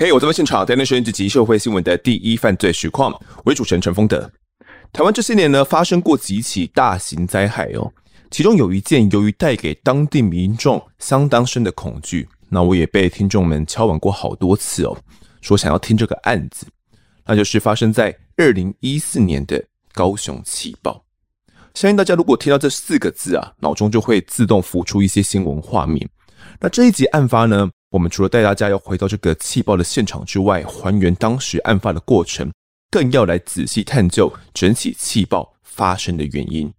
嘿，我在现场，带您收听集社会新闻的第一犯罪实况，我主持人陈丰德。台湾这些年呢，发生过几起大型灾害哦，其中有一件由于带给当地民众相当深的恐惧，那我也被听众们敲碗过好多次哦，说想要听这个案子，那就是发生在二零一四年的高雄气爆。相信大家如果听到这四个字啊，脑中就会自动浮出一些新闻画面。那这一集案发呢，我们除了带大家要回到这个气爆的现场之外，还原当时案发的过程，更要来仔细探究整起气爆发生的原因。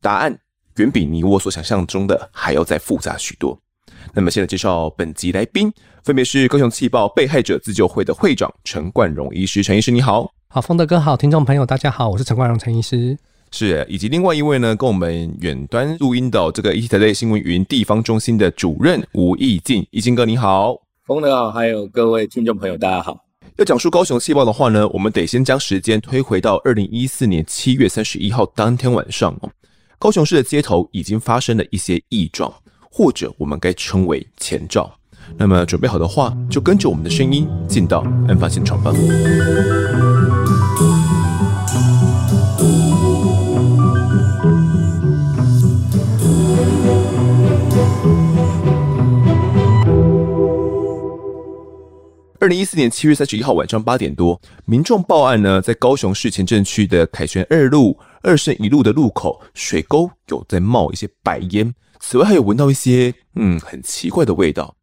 答案远比你我所想象中的还要再复杂许多。那么，现在介绍本集来宾，分别是高雄气爆被害者自救会的会长陈冠荣医师。陈医师，你好。好，丰德哥好，听众朋友大家好，我是陈冠荣陈医师。是，以及另外一位呢，跟我们远端录音的这个 ET Today 新闻云地方中心的主任吴义进，义进哥你好，丰德好，还有各位听众朋友大家好。要讲述高雄气爆的话呢，我们得先将时间推回到二零一四年七月三十一号当天晚上哦，高雄市的街头已经发生了一些异状，或者我们该称为前兆。那么准备好的话，就跟着我们的声音进到案发现场吧。二零一四年七月三十一号晚上八点多，民众报案呢，在高雄市前镇区的凯旋二路、二圣一路的路口水沟有在冒一些白烟，此外还有闻到一些嗯很奇怪的味道。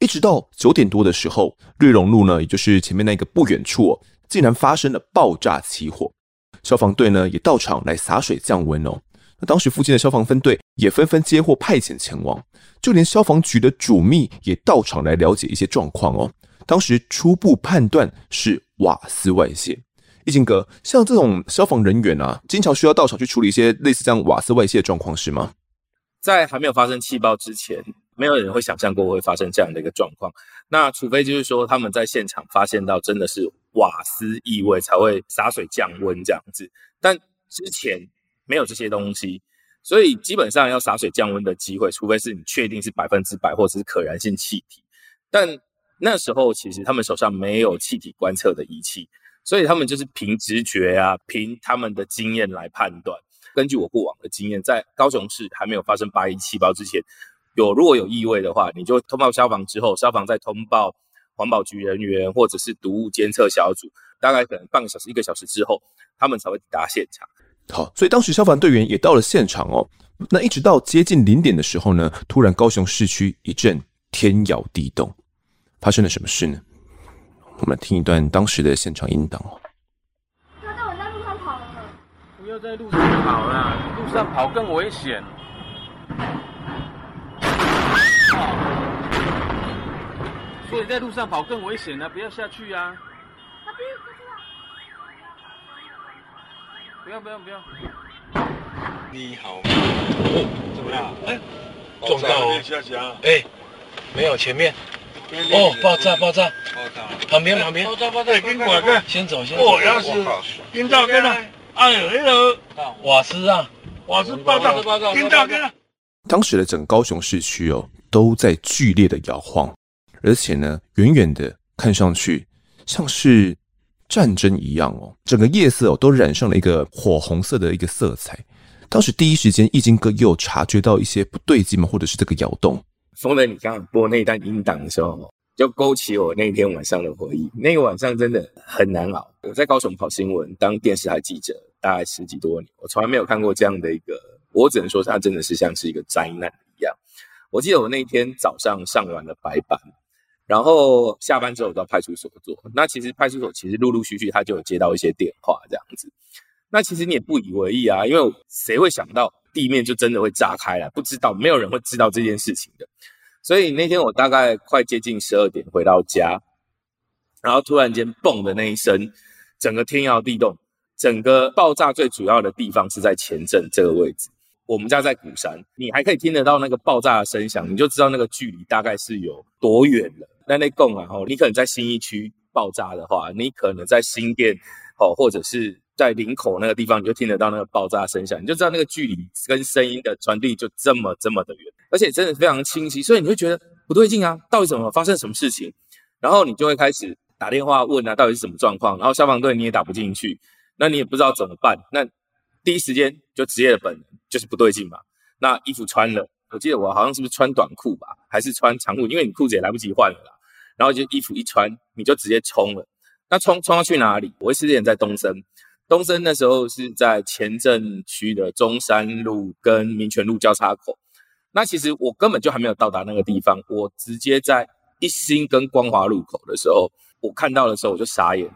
一直到九点多的时候，瑞龙路呢，也就是前面那个不远处哦，竟然发生了爆炸起火，消防队呢也到场来洒水降温哦。那当时附近的消防分队也纷纷接获派遣前往，就连消防局的主秘也到场来了解一些状况哦。当时初步判断是瓦斯外泄。易经哥，像这种消防人员啊，经常需要到场去处理一些类似这样瓦斯外泄的状况，是吗？在还没有发生气爆之前，没有人会想象过会发生这样的一个状况。那除非就是说他们在现场发现到真的是瓦斯异味，才会洒水降温这样子。但之前没有这些东西，所以基本上要洒水降温的机会，除非是你确定是百分之百或者是可燃性气体，但。那时候其实他们手上没有气体观测的仪器，所以他们就是凭直觉啊，凭他们的经验来判断。根据我过往的经验，在高雄市还没有发生八一气爆之前，有如果有异味的话，你就通报消防之后，消防再通报环保局人员或者是毒物监测小组，大概可能半个小时、一个小时之后，他们才会抵达现场。好，所以当时消防队员也到了现场哦。那一直到接近零点的时候呢，突然高雄市区一阵天摇地动。发生了什么事呢？我们来听一段当时的现场音档哦。他在我在路上跑了吗？不要在路上跑了，路上跑更危险。所以在路上跑更危险呢，不要下去啊！不要不要不要！你好，哦，怎么样？哎，撞到哦！哎，没有前面。哦，爆炸爆炸！旁边旁边，爆炸爆炸！跟我看，先走先走。我，要是听到跟了，哎呦，那个瓦斯啊，瓦斯爆炸爆炸，听到跟了。当时的整高雄市区哦，都在剧烈的摇晃，而且呢，远远的看上去像是战争一样哦，整个夜色哦都染上了一个火红色的一个色彩。当时第一时间，易经哥又察觉到一些不对劲嘛？或者是这个摇动？丰德，你刚刚播那段音档的时候，就勾起我那天晚上的回忆。那个晚上真的很难熬。我在高雄跑新闻，当电视台记者，大概十几多年，我从来没有看过这样的一个，我只能说它真的是像是一个灾难一样。我记得我那天早上上完了白班，然后下班之后到派出所做。那其实派出所其实陆陆续续他就有接到一些电话这样子。那其实你也不以为意啊，因为谁会想到？地面就真的会炸开了，不知道，没有人会知道这件事情的。所以那天我大概快接近十二点回到家，然后突然间嘣的那一声，整个天摇地动，整个爆炸最主要的地方是在前镇这个位置。我们家在鼓山，你还可以听得到那个爆炸的声响，你就知道那个距离大概是有多远了。那那共啊，吼，你可能在新义区爆炸的话，你可能在新店，哦，或者是。在领口那个地方，你就听得到那个爆炸声响，你就知道那个距离跟声音的传递就这么这么的远，而且真的非常清晰，所以你会觉得不对劲啊，到底怎么发生什么事情？然后你就会开始打电话问啊，到底是什么状况？然后消防队你也打不进去，那你也不知道怎么办。那第一时间就职业的本能就是不对劲嘛。那衣服穿了，我记得我好像是不是穿短裤吧，还是穿长裤？因为你裤子也来不及换了啦。然后就衣服一穿，你就直接冲了。那冲冲要去哪里？我事先在东升，东森那时候是在前镇区的中山路跟民权路交叉口。那其实我根本就还没有到达那个地方，我直接在一心跟光华路口的时候，我看到的时候我就傻眼了，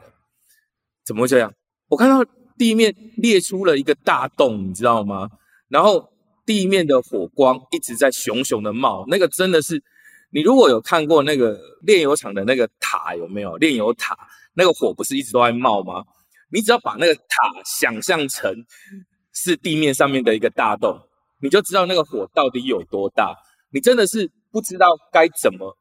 怎么会这样？我看到地面裂出了一个大洞，你知道吗？然后地面的火光一直在熊熊的冒，那个真的是，你如果有看过那个炼油厂的那个塔有没有？炼油塔那个火不是一直都在冒吗？你只要把那个塔想象成是地面上面的一个大洞。你就知道那个火到底有多大，你真的是不知道该怎么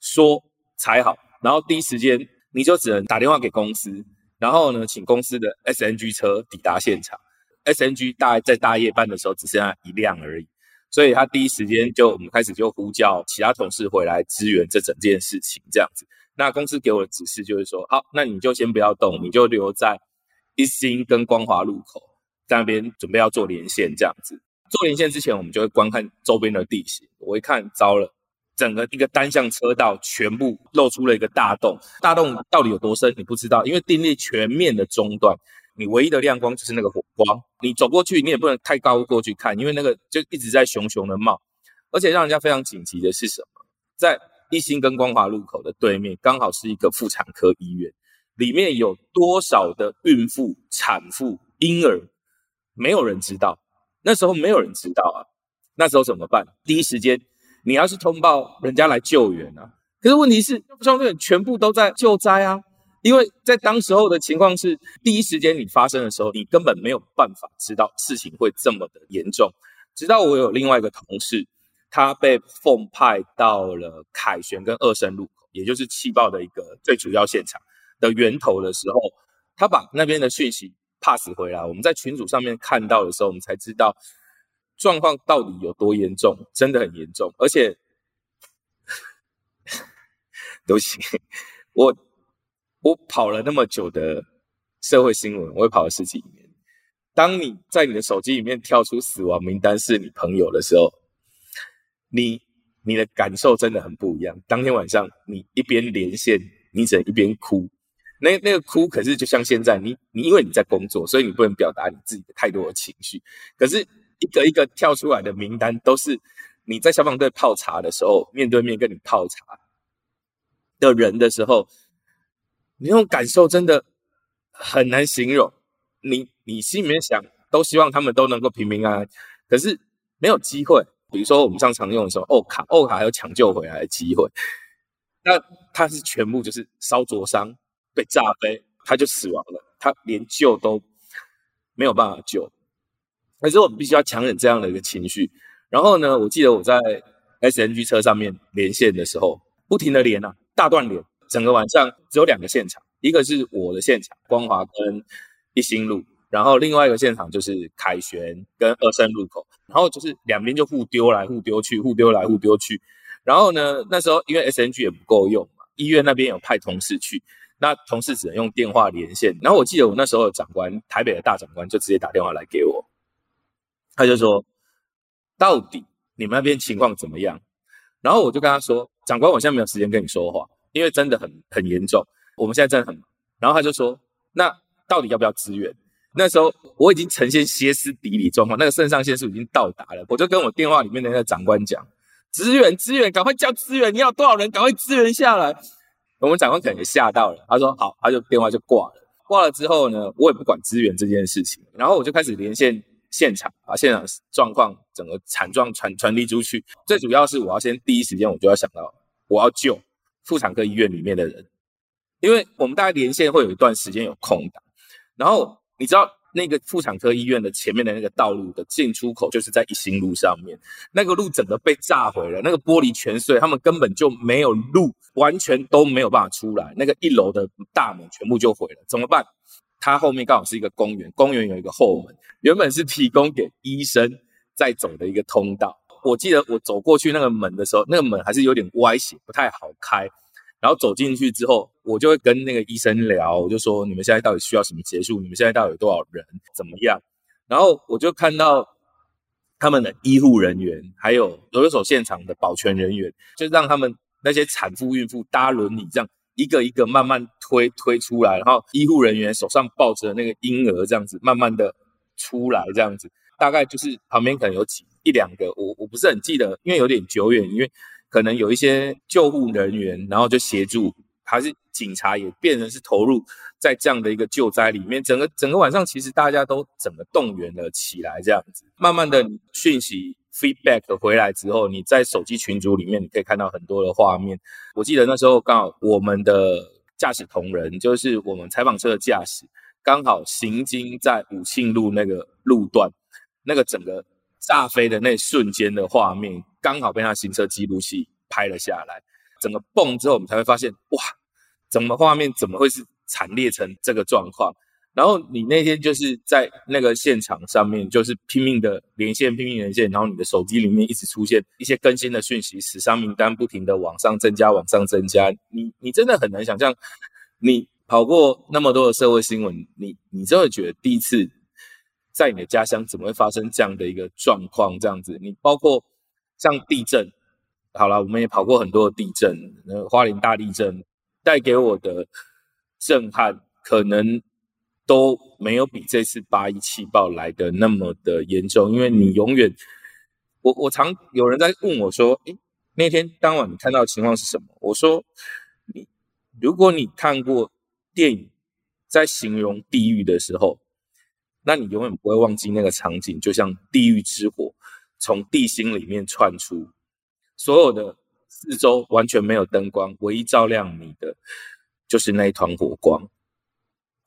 说才好。然后第一时间你就只能打电话给公司，然后呢，请公司的 SNG 车抵达现场。SNG 大概在大夜班的时候只剩下一辆而已，所以他第一时间就我们开始就呼叫其他同事回来支援这整件事情这样子。那公司给我的指示就是说，好，那你就先不要动，你就留在一心跟光华路口在那边准备要做连线这样子。做连线之前，我们就会观看周边的地形。我一看，糟了，整个一个单向车道全部露出了一个大洞。大洞到底有多深，你不知道，因为电力全面的中断，你唯一的亮光就是那个火光。你走过去，你也不能太高过去看，因为那个就一直在熊熊的冒。而且让人家非常紧急的是什么？在一心跟光华路口的对面，刚好是一个妇产科医院，里面有多少的孕妇、产妇、婴儿，没有人知道。那时候没有人知道啊，那时候怎么办？第一时间你要是通报人家来救援啊，可是问题是消防队全部都在救灾啊，因为在当时候的情况是，第一时间你发生的时候，你根本没有办法知道事情会这么的严重。直到我有另外一个同事，他被奉派到了凯旋跟二圣路口，也就是气爆的一个最主要现场的源头的时候，他把那边的讯息。pass 回来，我们在群组上面看到的时候，我们才知道状况到底有多严重，真的很严重。而且，对不起，我我跑了那么久的社会新闻，我也跑了十几年。当你在你的手机里面跳出死亡名单是你朋友的时候，你你的感受真的很不一样。当天晚上，你一边连线，你只能一边哭。那那个哭，可是就像现在，你你因为你在工作，所以你不能表达你自己的太多的情绪。可是一个一个跳出来的名单，都是你在消防队泡茶的时候，面对面跟你泡茶的人的时候，你那种感受真的很难形容。你你心里面想，都希望他们都能够平平安安，可是没有机会。比如说我们上常用的时候，欧卡欧卡还有抢救回来的机会，那他是全部就是烧灼伤。被炸飞，他就死亡了，他连救都没有办法救。可是我们必须要强忍这样的一个情绪。然后呢，我记得我在 SNG 车上面连线的时候，不停的连啊，大段连，整个晚上只有两个现场，一个是我的现场，光华跟一心路，然后另外一个现场就是凯旋跟二圣路口，然后就是两边就互丢来互丢去，互丢来互丢去。然后呢，那时候因为 SNG 也不够用嘛，医院那边有派同事去。那同事只能用电话连线，然后我记得我那时候的长官，台北的大长官就直接打电话来给我，他就说：“到底你们那边情况怎么样？”然后我就跟他说：“长官，我现在没有时间跟你说话，因为真的很很严重，我们现在真的很忙。”然后他就说：“那到底要不要支援？”那时候我已经呈现歇斯底里状况，那个肾上腺素已经到达了，我就跟我电话里面的那个长官讲：“支援，支援，赶快叫支援！你要多少人？赶快支援下来！”我们长官可能也吓到了，他说好，他就电话就挂了。挂了之后呢，我也不管支援这件事情，然后我就开始连线现场，把现场状况整个惨状传传递出去。最主要是我要先第一时间我就要想到，我要救妇产科医院里面的人，因为我们大概连线会有一段时间有空档，然后你知道。那个妇产科医院的前面的那个道路的进出口，就是在一心路上面。那个路整个被炸毁了，那个玻璃全碎，他们根本就没有路，完全都没有办法出来。那个一楼的大门全部就毁了，怎么办？它后面刚好是一个公园，公园有一个后门，原本是提供给医生在走的一个通道。我记得我走过去那个门的时候，那个门还是有点歪斜，不太好开。然后走进去之后，我就会跟那个医生聊，我就说你们现在到底需要什么结束？你们现在到底有多少人？怎么样？然后我就看到他们的医护人员，还有留守现场的保全人员，就让他们那些产妇、孕妇搭轮椅这样一个一个慢慢推推出来，然后医护人员手上抱着那个婴儿这样子慢慢的出来，这样子大概就是旁边可能有几一两个，我我不是很记得，因为有点久远，因为可能有一些救护人员，然后就协助。还是警察也变成是投入在这样的一个救灾里面，整个整个晚上其实大家都整个动员了起来，这样子，慢慢的讯息 feedback 回来之后，你在手机群组里面你可以看到很多的画面。我记得那时候刚好我们的驾驶同仁，就是我们采访车的驾驶，刚好行经在武庆路那个路段，那个整个炸飞的那瞬间的画面，刚好被他行车记录器拍了下来。整个蹦之后，我们才会发现，哇！怎么画面怎么会是惨烈成这个状况？然后你那天就是在那个现场上面，就是拼命的连线，拼命连线，然后你的手机里面一直出现一些更新的讯息，死伤名单不停的往上增加，往上增加。你你真的很难想象，你跑过那么多的社会新闻，你你真的觉得第一次在你的家乡怎么会发生这样的一个状况？这样子，你包括像地震，好了，我们也跑过很多的地震，那花莲大地震。带给我的震撼，可能都没有比这次八一气爆来的那么的严重，因为你永远，我我常有人在问我说，诶，那天当晚你看到的情况是什么？我说，你如果你看过电影，在形容地狱的时候，那你永远不会忘记那个场景，就像地狱之火从地心里面窜出，所有的。四周完全没有灯光，唯一照亮你的就是那一团火光。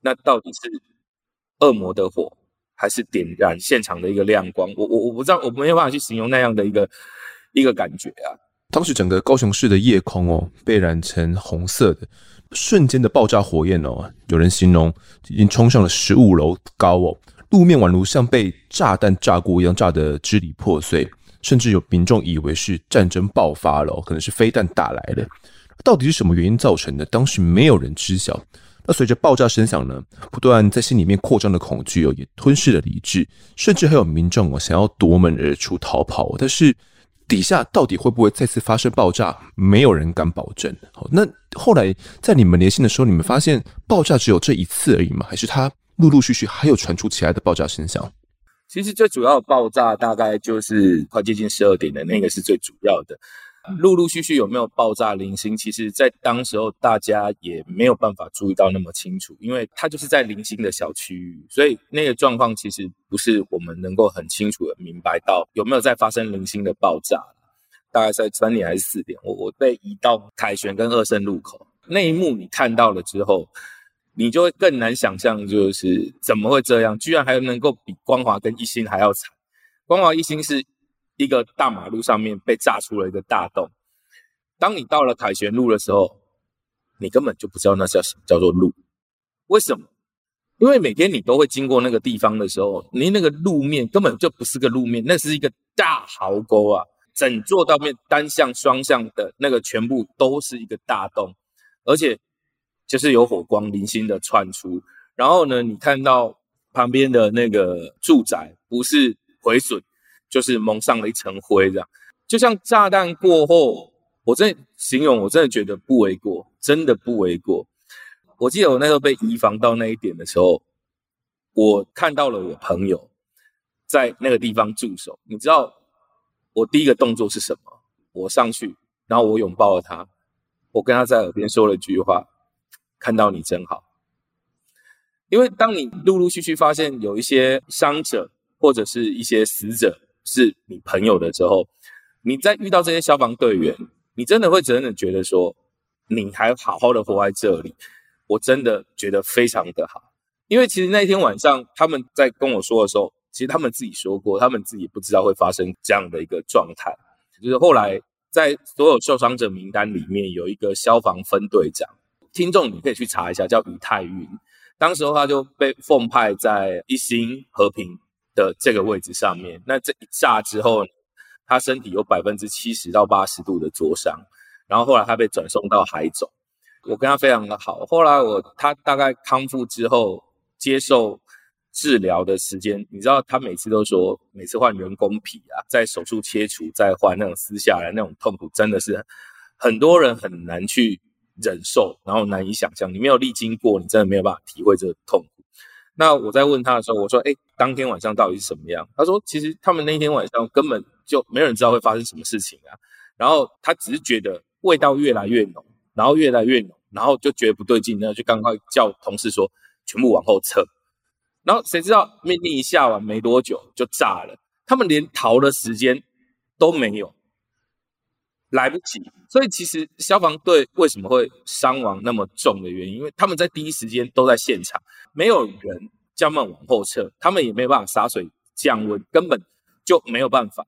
那到底是恶魔的火，还是点燃现场的一个亮光？我我我不知道，我没有办法去形容那样的一个一个感觉啊。当时整个高雄市的夜空哦，被染成红色的，瞬间的爆炸火焰哦，有人形容已经冲上了十五楼高哦，路面宛如像被炸弹炸过一样，炸得支离破碎。甚至有民众以为是战争爆发了，可能是飞弹打来了。到底是什么原因造成的？当时没有人知晓。那随着爆炸声响呢，不断在心里面扩张的恐惧哦，也吞噬了理智。甚至还有民众哦，想要夺门而出逃跑。但是底下到底会不会再次发生爆炸？没有人敢保证。好，那后来在你们连线的时候，你们发现爆炸只有这一次而已吗？还是它陆陆续续还有传出其他的爆炸声响？其实最主要的爆炸大概就是快接近十二点的那个是最主要的，陆陆续续有没有爆炸零星，其实在当时候大家也没有办法注意到那么清楚，因为它就是在零星的小区域，所以那个状况其实不是我们能够很清楚的明白到有没有在发生零星的爆炸。大概在三点还是四点，我我被移到凯旋跟二圣路口那一幕，你看到了之后。你就会更难想象，就是怎么会这样？居然还能够比光华跟一心还要惨。光华一心是一个大马路上面被炸出了一个大洞。当你到了凯旋路的时候，你根本就不知道那叫什么叫做路。为什么？因为每天你都会经过那个地方的时候，你那个路面根本就不是个路面，那是一个大壕沟啊！整座道面单向、双向的那个全部都是一个大洞，而且。就是有火光零星的窜出，然后呢，你看到旁边的那个住宅不是毁损，就是蒙上了一层灰，这样就像炸弹过后，我真形容，我真的觉得不为过，真的不为过。我记得我那时候被移防到那一点的时候，我看到了我朋友在那个地方驻守，你知道我第一个动作是什么？我上去，然后我拥抱了他，我跟他在耳边说了一句话。看到你真好，因为当你陆陆续续发现有一些伤者或者是一些死者是你朋友的时候，你在遇到这些消防队员，你真的会真的觉得说，你还好好的活在这里，我真的觉得非常的好。因为其实那天晚上他们在跟我说的时候，其实他们自己说过，他们自己不知道会发生这样的一个状态。就是后来在所有受伤者名单里面有一个消防分队长。听众，你可以去查一下，叫于泰云。当时候他就被奉派在一心和平的这个位置上面。那这一炸之后，他身体有百分之七十到八十度的灼伤。然后后来他被转送到海总。我跟他非常的好。后来我他大概康复之后接受治疗的时间，你知道他每次都说，每次换人工皮啊，在手术切除再换那种撕下来那种痛苦，真的是很多人很难去忍受，然后难以想象。你没有历经过，你真的没有办法体会这个痛。那我在问他的时候，我说：“哎，当天晚上到底是什么样？”他说：“其实他们那天晚上根本就没有人知道会发生什么事情啊。然后他只是觉得味道越来越浓，然后越来越浓，然后就觉得不对劲，然后就赶快叫同事说全部往后撤。然后谁知道命令一下完没多久就炸了，他们连逃的时间都没有。”来不及，所以其实消防队为什么会伤亡那么重的原因，因为他们在第一时间都在现场，没有人叫他们往后撤，他们也没有办法洒水降温，根本就没有办法。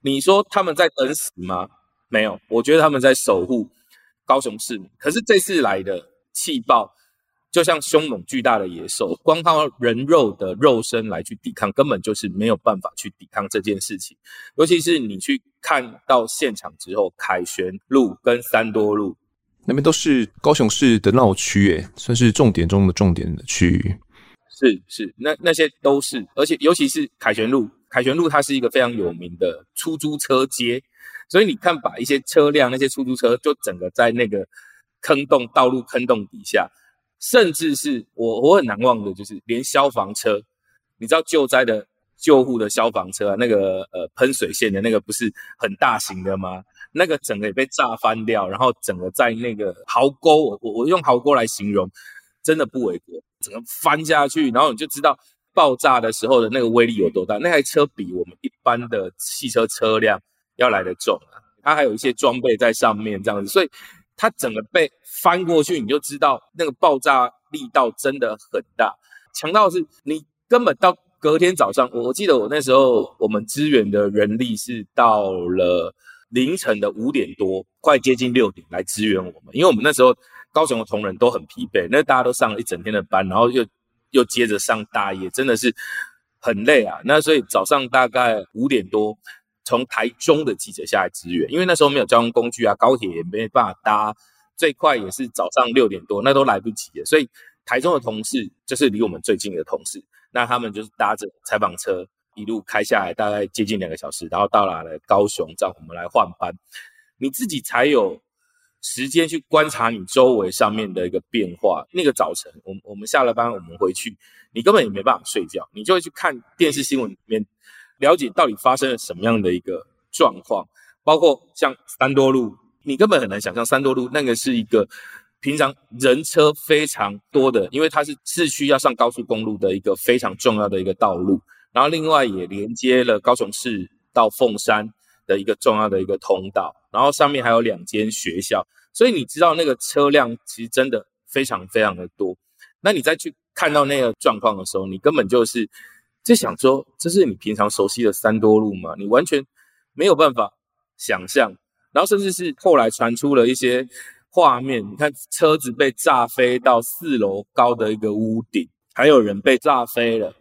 你说他们在等死吗？没有，我觉得他们在守护高雄市民。可是这次来的气爆。就像凶猛巨大的野兽，光靠人肉的肉身来去抵抗，根本就是没有办法去抵抗这件事情。尤其是你去看到现场之后，凯旋路跟三多路那边都是高雄市的闹区，诶，算是重点中的重点的区域。是是，那那些都是，而且尤其是凯旋路，凯旋路它是一个非常有名的出租车街，所以你看，把一些车辆那些出租车就整个在那个坑洞道路坑洞底下。甚至是我我很难忘的，就是连消防车，你知道救灾的救护的消防车啊，那个呃喷水线的那个不是很大型的吗？那个整个也被炸翻掉，然后整个在那个壕沟，我我用壕沟来形容，真的不为过，整个翻下去，然后你就知道爆炸的时候的那个威力有多大。那台车比我们一般的汽车车辆要来得重啊，它还有一些装备在上面这样子，所以。它整个被翻过去，你就知道那个爆炸力道真的很大，强到是你根本到隔天早上，我记得我那时候我们支援的人力是到了凌晨的五点多，快接近六点来支援我们，因为我们那时候高雄的同仁都很疲惫，那大家都上了一整天的班，然后又又接着上大夜，真的是很累啊。那所以早上大概五点多。从台中的记者下来支援，因为那时候没有交通工具啊，高铁也没办法搭，最快也是早上六点多，那都来不及了。所以台中的同事就是离我们最近的同事，那他们就是搭着采访车一路开下来，大概接近两个小时，然后到达了高雄，让我们来换班，你自己才有时间去观察你周围上面的一个变化。那个早晨，我我们下了班，我们回去，你根本也没办法睡觉，你就会去看电视新闻里面。了解到底发生了什么样的一个状况，包括像三多路，你根本很难想象三多路那个是一个平常人车非常多的，因为它是市区要上高速公路的一个非常重要的一个道路，然后另外也连接了高雄市到凤山的一个重要的一个通道，然后上面还有两间学校，所以你知道那个车辆其实真的非常非常的多，那你再去看到那个状况的时候，你根本就是。就想说，这是你平常熟悉的三多路吗？你完全没有办法想象。然后甚至是后来传出了一些画面，你看车子被炸飞到四楼高的一个屋顶，还有人被炸飞了。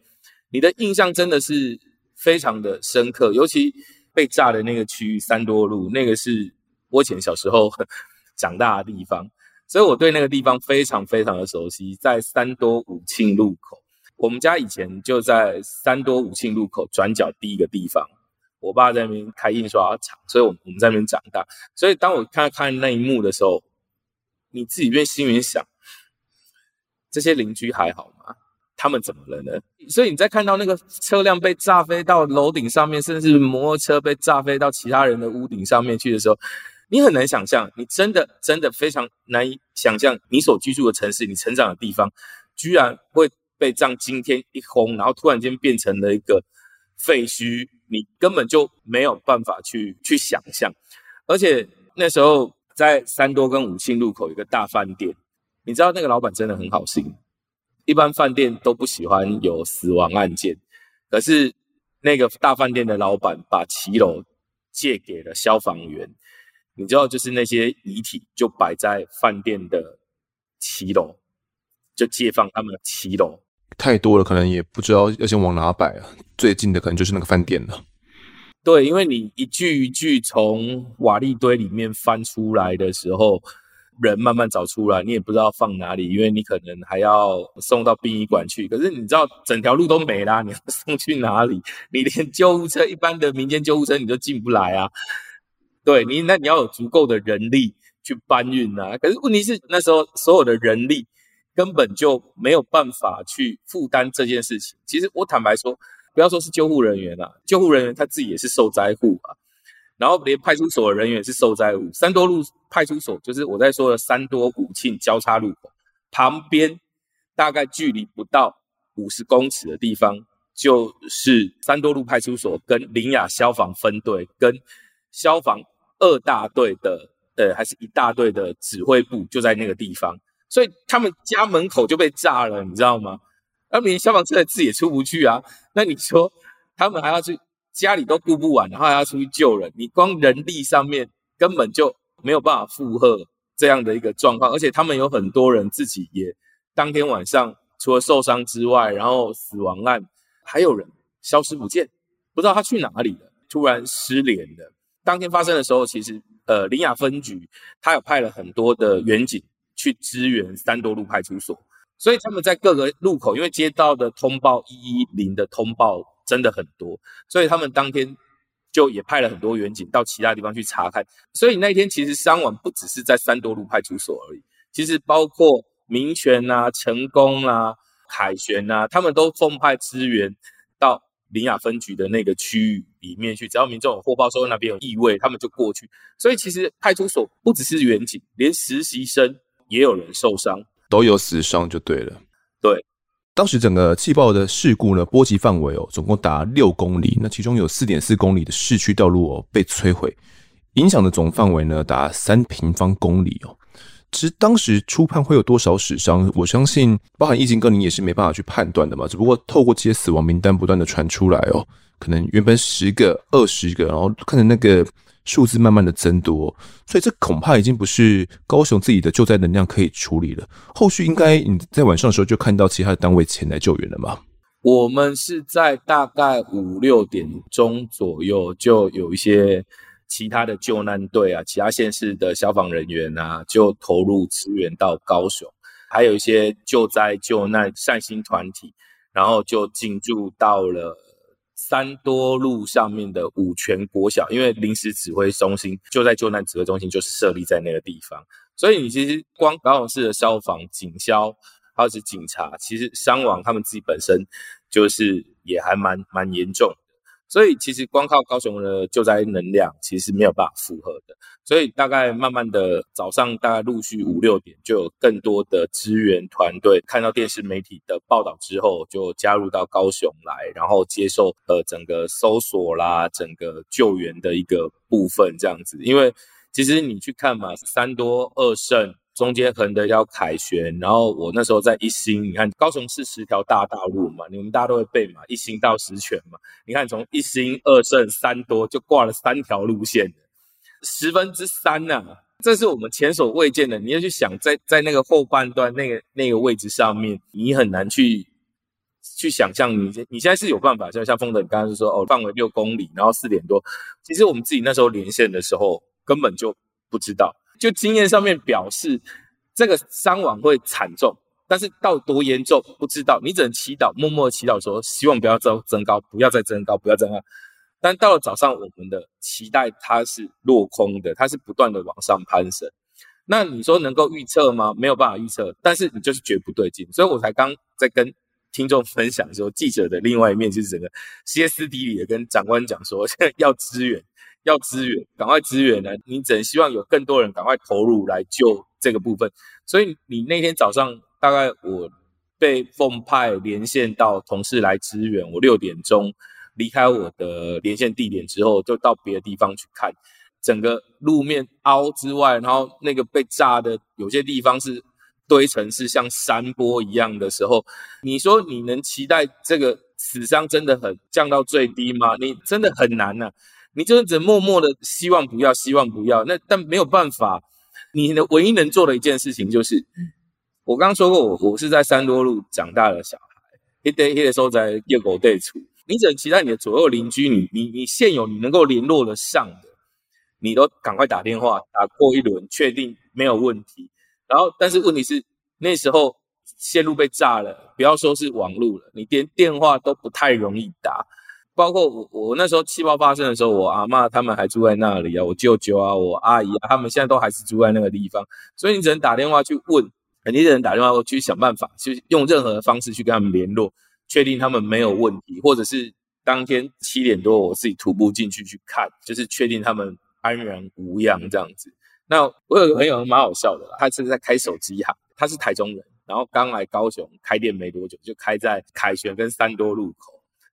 你的印象真的是非常的深刻，尤其被炸的那个区域三多路，那个是我以前小时候 长大的地方，所以我对那个地方非常非常的熟悉，在三多武庆路口。我们家以前就在三多武庆路口转角第一个地方，我爸在那边开印刷厂，所以我我们在那边长大。所以当我看看那一幕的时候，你自己边心里面想，这些邻居还好吗？他们怎么了呢？所以你在看到那个车辆被炸飞到楼顶上面，甚至摩托车被炸飞到其他人的屋顶上面去的时候，你很难想象，你真的真的非常难以想象，你所居住的城市，你成长的地方，居然会。被这样惊天一轰，然后突然间变成了一个废墟，你根本就没有办法去去想象。而且那时候在三多跟武庆路口有一个大饭店，你知道那个老板真的很好心，一般饭店都不喜欢有死亡案件，可是那个大饭店的老板把骑楼借给了消防员，你知道就是那些遗体就摆在饭店的骑楼，就借放他们的骑楼。太多了，可能也不知道要先往哪摆啊。最近的可能就是那个饭店了。对，因为你一句一句从瓦砾堆里面翻出来的时候，人慢慢找出来，你也不知道放哪里，因为你可能还要送到殡仪馆去。可是你知道整条路都没啦，你要送去哪里？你连 救护车，一般的民间救护车你都进不来啊。对你，那你要有足够的人力去搬运啊。可是问题是那时候所有的人力根本就没有办法去负担这件事情。其实我坦白说，不要说是救护人员啊，救护人员他自己也是受灾户啊。然后连派出所的人员是受灾户。三多路派出所就是我在说的三多五庆交叉路口旁边，大概距离不到五十公尺的地方，就是三多路派出所跟林雅消防分队跟消防二大队的，呃，还是一大队的指挥部就在那个地方，所以他们家门口就被炸了，你知道吗？那连消防车的字也出不去啊。那你说他们还要去？家里都顾不完，然后还要出去救人，你光人力上面根本就没有办法负荷这样的一个状况，而且他们有很多人自己也当天晚上除了受伤之外，然后死亡案还有人消失不见，不知道他去哪里了，突然失联了。当天发生的时候，其实呃林雅分局他有派了很多的员警去支援三多路派出所，所以他们在各个路口，因为接到的通报一一零的通报。真的很多，所以他们当天就也派了很多员警到其他地方去查看。所以那一天其实伤亡不只是在三多路派出所而已，其实包括民权啊、成功啊、凯旋啊，他们都奉派支援到林雅分局的那个区域里面去。只要民众有获报说那边有异味，他们就过去。所以其实派出所不只是员警，连实习生也有人受伤，都有死伤就对了。对。当时整个气爆的事故呢，波及范围哦，总共达六公里，那其中有四点四公里的市区道路哦被摧毁，影响的总范围呢达三平方公里哦。其实当时初判会有多少死伤，我相信包含义经哥您也是没办法去判断的嘛。只不过透过这些死亡名单不断的传出来哦，可能原本十个、二十个，然后看着那个。数字慢慢的增多，所以这恐怕已经不是高雄自己的救灾能量可以处理了。后续应该你在晚上的时候就看到其他的单位前来救援了吗？我们是在大概五六点钟左右，就有一些其他的救难队啊，其他县市的消防人员啊，就投入支援到高雄，还有一些救灾救难善心团体，然后就进驻到了。三多路上面的五权国小，因为临时指挥中心就在救难指挥中心，就是设立在那个地方，所以你其实光高雄市的消防、警消，还有是警察，其实伤亡他们自己本身就是也还蛮蛮严重。所以其实光靠高雄的救灾能量，其实没有办法负荷的。所以大概慢慢的早上大概陆续五六点，就有更多的支援团队看到电视媒体的报道之后，就加入到高雄来，然后接受呃整个搜索啦、整个救援的一个部分这样子。因为其实你去看嘛，三多二圣。中间横的叫凯旋，然后我那时候在一心，你看高雄市十条大道路嘛，你们大家都会背嘛，一心到十全嘛，你看从一心、二胜、三多就挂了三条路线，十分之三呐、这是我们前所未见的。你要去想，在在那个后半段那个那个位置上面，你很难去去想象你你现在是有办法，像像风德你刚刚说哦，范围六公里，然后四点多，其实我们自己那时候连线的时候根本就不知道。就经验上面表示，这个伤亡会惨重，但是到多严重不知道，你只能祈祷，默默祈祷说，希望不要再增高，不要再增高，不要再增高。但到了早上，我们的期待它是落空的，它是不断的往上攀升。那你说能够预测吗？没有办法预测，但是你就是觉不对劲，所以我才刚在跟听众分享说，记者的另外一面就是整个歇斯底里的跟长官讲说，现在要支援。要支援，赶快支援呢！你只能希望有更多人赶快投入来救这个部分。所以你那天早上大概我被奉派连线到同事来支援，我六点钟离开我的连线地点之后，就到别的地方去看整个路面凹之外，然后那个被炸的有些地方是堆成是像山坡一样的时候，你说你能期待这个死伤真的很降到最低吗？你真的很难呐、啊。你就是只默默的希望不要，希望不要。那但没有办法，你的唯一能做的一件事情就是，我刚刚说过，我我是在三多路长大的小孩，一堆一堆时候在夜狗对处。你只能期待你的左右邻居，你你你现有你能够联络得上的，你都赶快打电话打过一轮，确定没有问题。然后，但是问题是那时候线路被炸了，不要说是网路了，你连电话都不太容易打。包括我，我那时候气泡发生的时候，我阿嬷他们还住在那里啊，我舅舅啊，我阿姨啊，他们现在都还是住在那个地方，所以你只能打电话去问，肯定只能打电话去想办法，去用任何的方式去跟他们联络，确定他们没有问题，或者是当天七点多我自己徒步进去去看，就是确定他们安然无恙这样子。那我有个朋友蛮好笑的，他是在开手机行，他是台中人，然后刚来高雄开店没多久，就开在凯旋跟三多路口。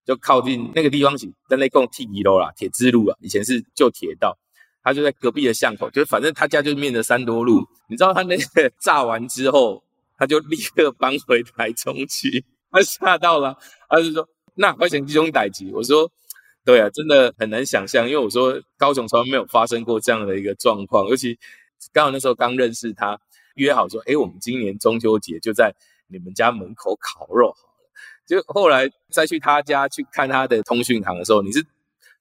就靠近那个地方是在那共 T 一楼啦，铁支路啊，以前是旧铁道，他就在隔壁的巷口，就是反正他家就面着三多路。你知道他那个炸完之后，他就立刻搬回台中去，他吓到了，他就说：“那快钱集中逮级。”我说：“对啊，真的很难想象，因为我说高雄从来没有发生过这样的一个状况，尤其刚好那时候刚认识他，约好说：‘哎，我们今年中秋节就在你们家门口烤肉。’”就后来再去他家去看他的通讯行的时候，你是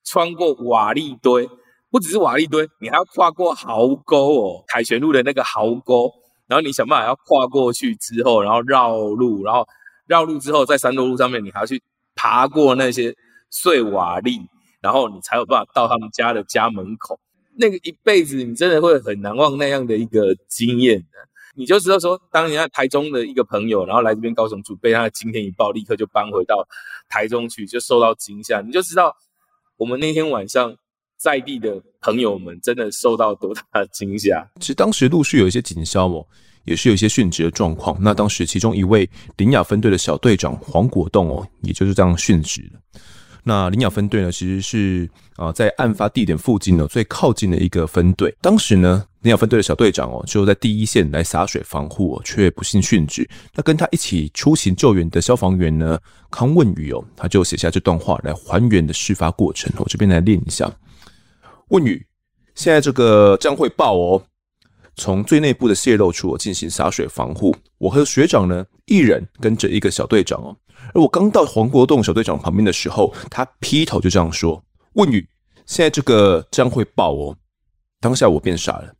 穿过瓦砾堆，不只是瓦砾堆，你还要跨过壕沟哦，凯旋路的那个壕沟，然后你想办法要跨过去之后，然后绕路，然后绕路之后在三路路上面，你还要去爬过那些碎瓦砾，然后你才有办法到他们家的家门口。那个一辈子你真的会很难忘那样的一个经验的。你就知道说，当人家台中的一个朋友，然后来这边高雄住，被他的惊天一爆，立刻就搬回到台中去，就受到惊吓。你就知道，我们那天晚上在地的朋友们真的受到多大的惊吓。其实当时陆续有一些警消哦，也是有一些殉职的状况。那当时其中一位苓雅分队的小队长黄果栋哦，也就是这样殉职了。那林雅分队呢，其实是啊，在案发地点附近呢最靠近的一个分队。当时呢，林雅分队的小队长哦，就在第一线来洒水防护，却不幸殉职。那跟他一起出行救援的消防员呢，康问宇哦，他就写下这段话来还原的事发过程。我这边来念一下：问宇，现在这个将会爆哦，从最内部的泄漏处进行洒水防护。我和学长呢，一人跟着一个小队长哦。而我刚到黄国栋小队长旁边的时候，他劈头就这样说：“问宇，现在这个将会爆哦。”当下我变傻了。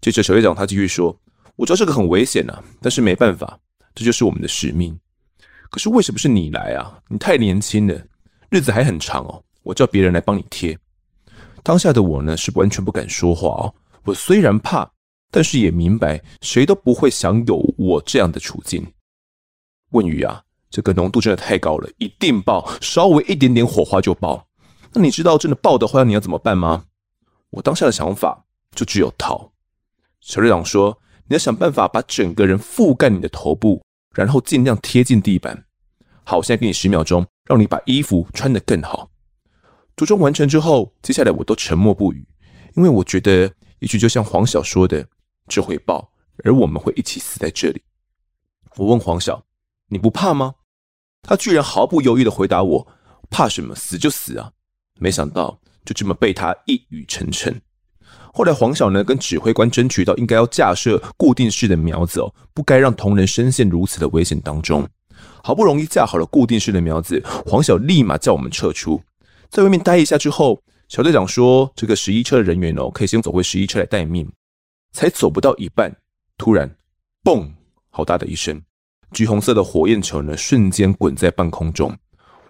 接着小队长他继续说：“我知道这个很危险啊，但是没办法，这就是我们的使命。可是为什么是你来啊？你太年轻了，日子还很长哦。我叫别人来帮你贴。”当下的我呢，是完全不敢说话哦。我虽然怕，但是也明白，谁都不会想有我这样的处境。问宇啊。这个浓度真的太高了，一定爆，稍微一点点火花就爆。那你知道真的爆的话，你要怎么办吗？我当下的想法就只有逃。小队长说：“你要想办法把整个人覆盖你的头部，然后尽量贴近地板。”好，我现在给你十秒钟，让你把衣服穿得更好。组装完成之后，接下来我都沉默不语，因为我觉得，也许就像黄小说的，这会爆，而我们会一起死在这里。我问黄小：“你不怕吗？”他居然毫不犹豫地回答我：“怕什么？死就死啊！”没想到就这么被他一语成谶。后来黄小呢跟指挥官争取到应该要架设固定式的苗子哦，不该让同仁深陷如此的危险当中。好不容易架好了固定式的苗子，黄小立马叫我们撤出，在外面待一下之后，小队长说：“这个十一车的人员哦，可以先走回十一车来待命。”才走不到一半，突然“嘣”好大的一声。橘红色的火焰球呢，瞬间滚在半空中。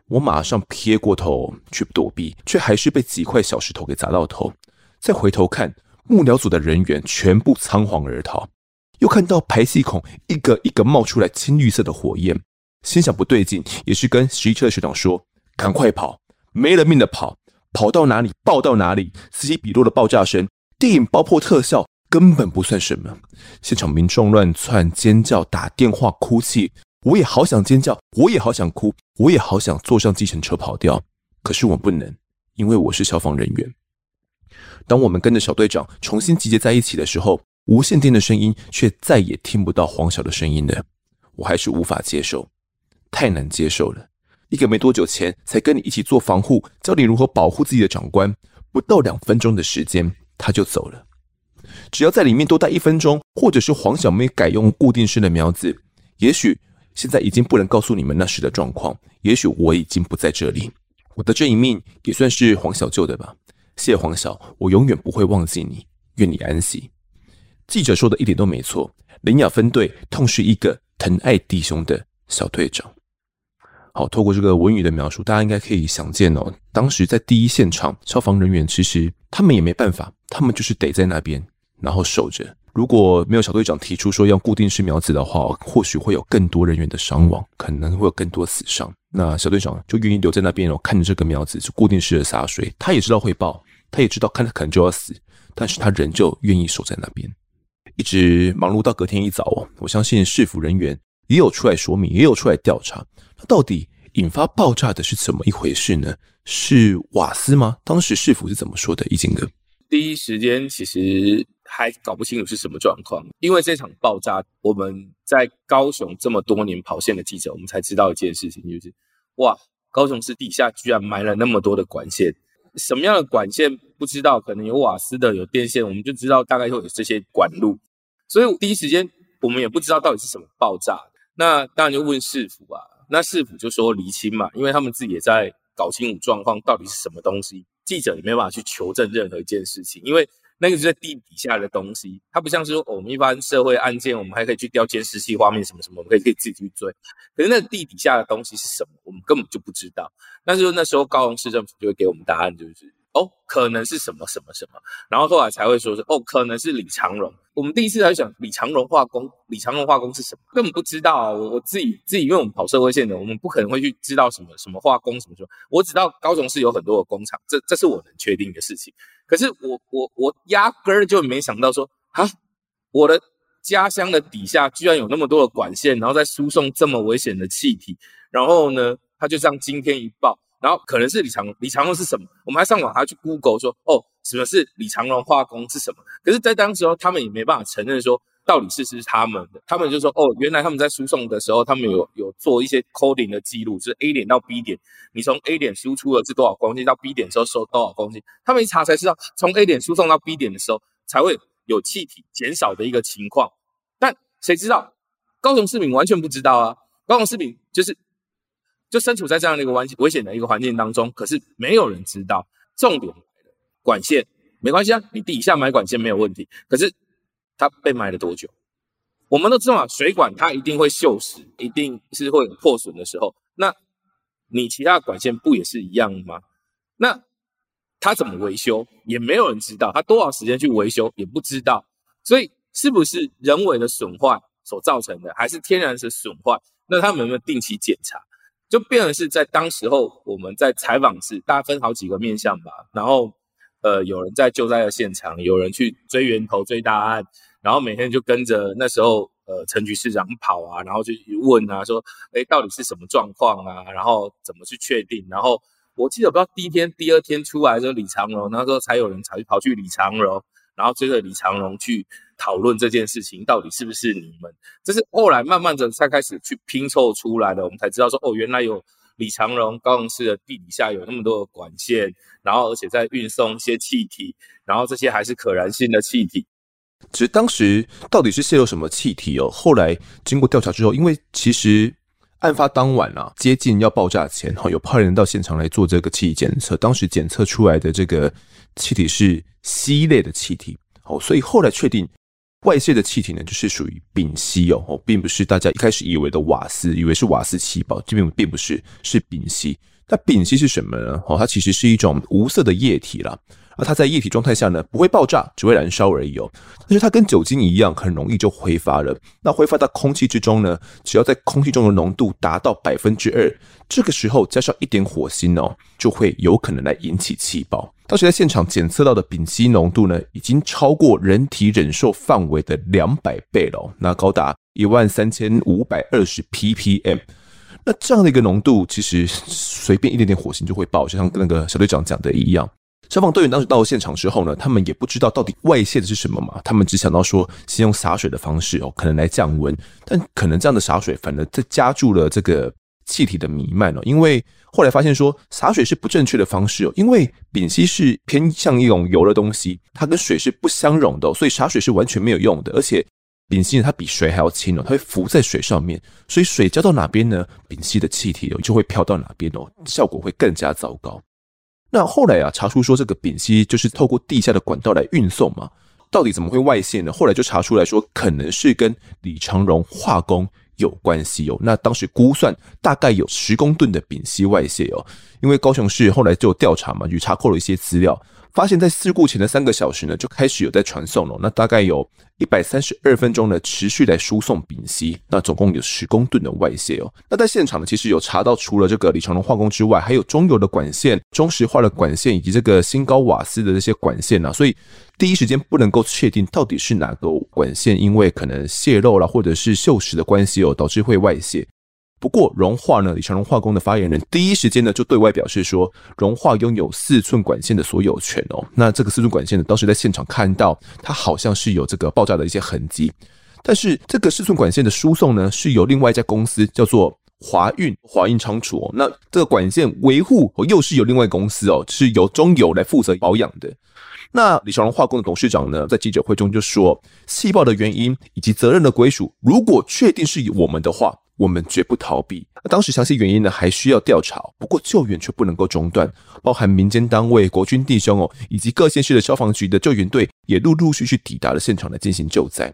我马上撇过头去躲避，却还是被几块小石头给砸到头。再回头看，幕僚组的人员全部仓皇而逃。又看到排气孔一个一个冒出来青绿色的火焰，心想不对劲，也是跟十一车的学长说：“赶快跑，没了命的跑，跑到哪里爆到哪里。”此起彼落的爆炸声，电影爆破特效。根本不算什么，现场民众乱窜、尖叫、打电话、哭泣，我也好想尖叫，我也好想哭，我也好想坐上计程车跑掉，可是我不能，因为我是消防人员。当我们跟着小队长重新集结在一起的时候，无线电的声音却再也听不到黄晓的声音了，我还是无法接受，太难接受了。一个没多久前才跟你一起做防护、教你如何保护自己的长官，不到两分钟的时间他就走了。只要在里面多待一分钟，或者是黄小妹改用固定式的苗子，也许现在已经不能告诉你们那时的状况。也许我已经不在这里，我的这一命也算是黄小救的吧。谢黄晓，我永远不会忘记你，愿你安息。记者说的一点都没错，苓雅分队痛失一个疼爱弟兄的小队长。好，透过这个文语的描述，大家应该可以想见哦，当时在第一现场，消防人员其实他们也没办法，他们就是得在那边，然后守着。如果没有小队长提出说要固定式苗子的话，或许会有更多人员的伤亡，可能会有更多死伤。那小队长就愿意留在那边哦，看着这个苗子是固定式的洒水。他也知道会爆，他也知道看他可能就要死，但是他仍旧愿意守在那边，一直忙碌到隔天一早哦。我相信市府人员也有出来说明，也有出来调查。那到底引发爆炸的是怎么一回事呢？是瓦斯吗？当时市府是怎么说的？一金哥，第一时间其实还搞不清楚是什么状况，因为这场爆炸，我们在高雄这么多年跑线的记者，我们才知道一件事情，就是哇，高雄市底下居然埋了那么多的管线，什么样的管线不知道，可能有瓦斯的，有电线，我们就知道大概会有这些管路，所以第一时间我们也不知道到底是什么爆炸，那当然就问市府啊。那市府就说厘清嘛，因为他们自己也在搞清楚状况，到底是什么东西。记者也没办法去求证任何一件事情，因为那个就在地底下的东西，它不像是我们一般社会案件，我们还可以去调监视器画面什么什么，我们可以可以自己去追。可是那地底下的东西是什么，我们根本就不知道。但是那时候高雄市政府就会给我们答案，就是。哦，可能是什么什么什么，然后后来才会说是哦，可能是李长荣。我们第一次在想李长荣化工，李长荣化工是什么，根本不知道啊。我我自己自己，因为我们跑社会线的，我们不可能会去知道什么什么化工什么什么。我知道高雄市有很多的工厂，这这是我能确定的事情。可是我我我压根儿就没想到说啊，我的家乡的底下居然有那么多的管线，然后在输送这么危险的气体，然后呢，他就这样惊天一爆。然后可能是李长荣，李长荣是什么？我们还上网还去 Google 说，哦，什么是李长荣化工是什么？可是，在当时候，他们也没办法承认说到底是是他们的。他们就说，哦，原来他们在输送的时候，他们有有做一些 coding 的记录，就是 A 点到 B 点，你从 A 点输出的是多少公斤，到 B 点的时候收多少公斤。他们一查才知道，从 A 点输送到 B 点的时候，才会有气体减少的一个情况。但谁知道？高雄市民完全不知道啊！高雄市民就是。就身处在这样的一个危危险的一个环境当中，可是没有人知道。重点来了，管线没关系啊，你底下埋管线没有问题。可是它被埋了多久？我们都知道，水管它一定会锈蚀，一定是会有破损的时候。那你其他的管线不也是一样吗？那它怎么维修也没有人知道，它多少时间去维修也不知道。所以是不是人为的损坏所造成的，还是天然的损坏？那他们有没有定期检查？就变成是在当时候，我们在采访时，大家分好几个面向吧。然后，呃，有人在救灾的现场，有人去追源头、追大案，然后每天就跟着那时候，呃，陈局市长跑啊，然后就问啊，说，诶，到底是什么状况啊？然后怎么去确定？然后我记得不知道第一天、第二天出来的时候，李长荣，那时候才有人才跑去李长荣，然后追着李长荣去。讨论这件事情到底是不是你们，这是后来慢慢的才开始去拼凑出来的，我们才知道说哦，原来有李长荣高雄市的地底下有那么多的管线，然后而且在运送一些气体，然后这些还是可燃性的气体。其实当时到底是泄漏什么气体哦？后来经过调查之后，因为其实案发当晚啊，接近要爆炸前哈，有派人到现场来做这个气体检测，当时检测出来的这个气体是烯类的气体，哦，所以后来确定。外泄的气体呢，就是属于丙烯哦，哦，并不是大家一开始以为的瓦斯，以为是瓦斯气爆，这并并不是，是丙烯。那丙烯是什么呢？哦，它其实是一种无色的液体啦，而它在液体状态下呢，不会爆炸，只会燃烧而已哦。但是它跟酒精一样，很容易就挥发了。那挥发到空气之中呢，只要在空气中的浓度达到百分之二，这个时候加上一点火星哦，就会有可能来引起气爆。当时在现场检测到的丙烯浓度呢，已经超过人体忍受范围的两百倍了，那高达一万三千五百二十 ppm。那这样的一个浓度，其实随便一点点火星就会爆，就像那个小队长讲的一样。消防队员当时到了现场之后呢，他们也不知道到底外泄的是什么嘛，他们只想到说先用洒水的方式哦，可能来降温，但可能这样的洒水反而在加注了这个气体的弥漫哦，因为。后来发现说洒水是不正确的方式哦，因为丙烯是偏向一种油的东西，它跟水是不相容的，所以洒水是完全没有用的。而且丙烯它比水还要轻哦，它会浮在水上面，所以水浇到哪边呢，丙烯的气体哦就会飘到哪边哦，效果会更加糟糕。那后来啊，查出说这个丙烯就是透过地下的管道来运送嘛，到底怎么会外泄呢？后来就查出来说，可能是跟李长荣化工有关系哦。那当时估算大概有十公吨的丙烯外泄哦，因为高雄市后来就调查嘛，去查扣了一些资料。发现，在事故前的三个小时呢，就开始有在传送了。那大概有一百三十二分钟呢，持续来输送丙烯。那总共有十公吨的外泄哦。那在现场呢，其实有查到，除了这个李长龙化工之外，还有中油的管线、中石化的管线以及这个新高瓦斯的这些管线啊。所以第一时间不能够确定到底是哪个管线，因为可能泄漏了，或者是锈蚀的关系哦，导致会外泄。不过，融化呢，李长荣化工的发言人第一时间呢就对外表示说，融化拥有四寸管线的所有权哦。那这个四寸管线呢，当时在现场看到它好像是有这个爆炸的一些痕迹，但是这个四寸管线的输送呢，是由另外一家公司叫做华运华运仓储哦。那这个管线维护又是由另外公司哦，是由中油来负责保养的。那李长荣化工的董事长呢，在记者会中就说，气爆的原因以及责任的归属，如果确定是我们的话。我们绝不逃避。那当时详细原因呢，还需要调查。不过救援却不能够中断，包含民间单位、国军弟兄哦，以及各县市的消防局的救援队，也陆陆续续抵达了现场来进行救灾。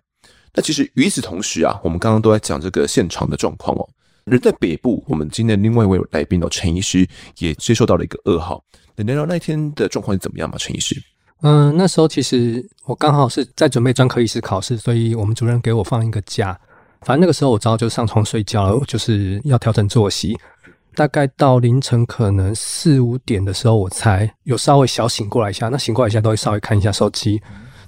那其实与此同时啊，我们刚刚都在讲这个现场的状况哦。人在北部，我们今天另外一位来宾哦，陈医师也接受到了一个噩耗。能聊聊那天的状况是怎么样吗？陈医师？嗯，那时候其实我刚好是在准备专科医师考试，所以我们主任给我放一个假。反正那个时候我早就上床睡觉了，就是要调整作息。大概到凌晨可能四五点的时候，我才有稍微小醒过来一下。那醒过来一下都会稍微看一下手机，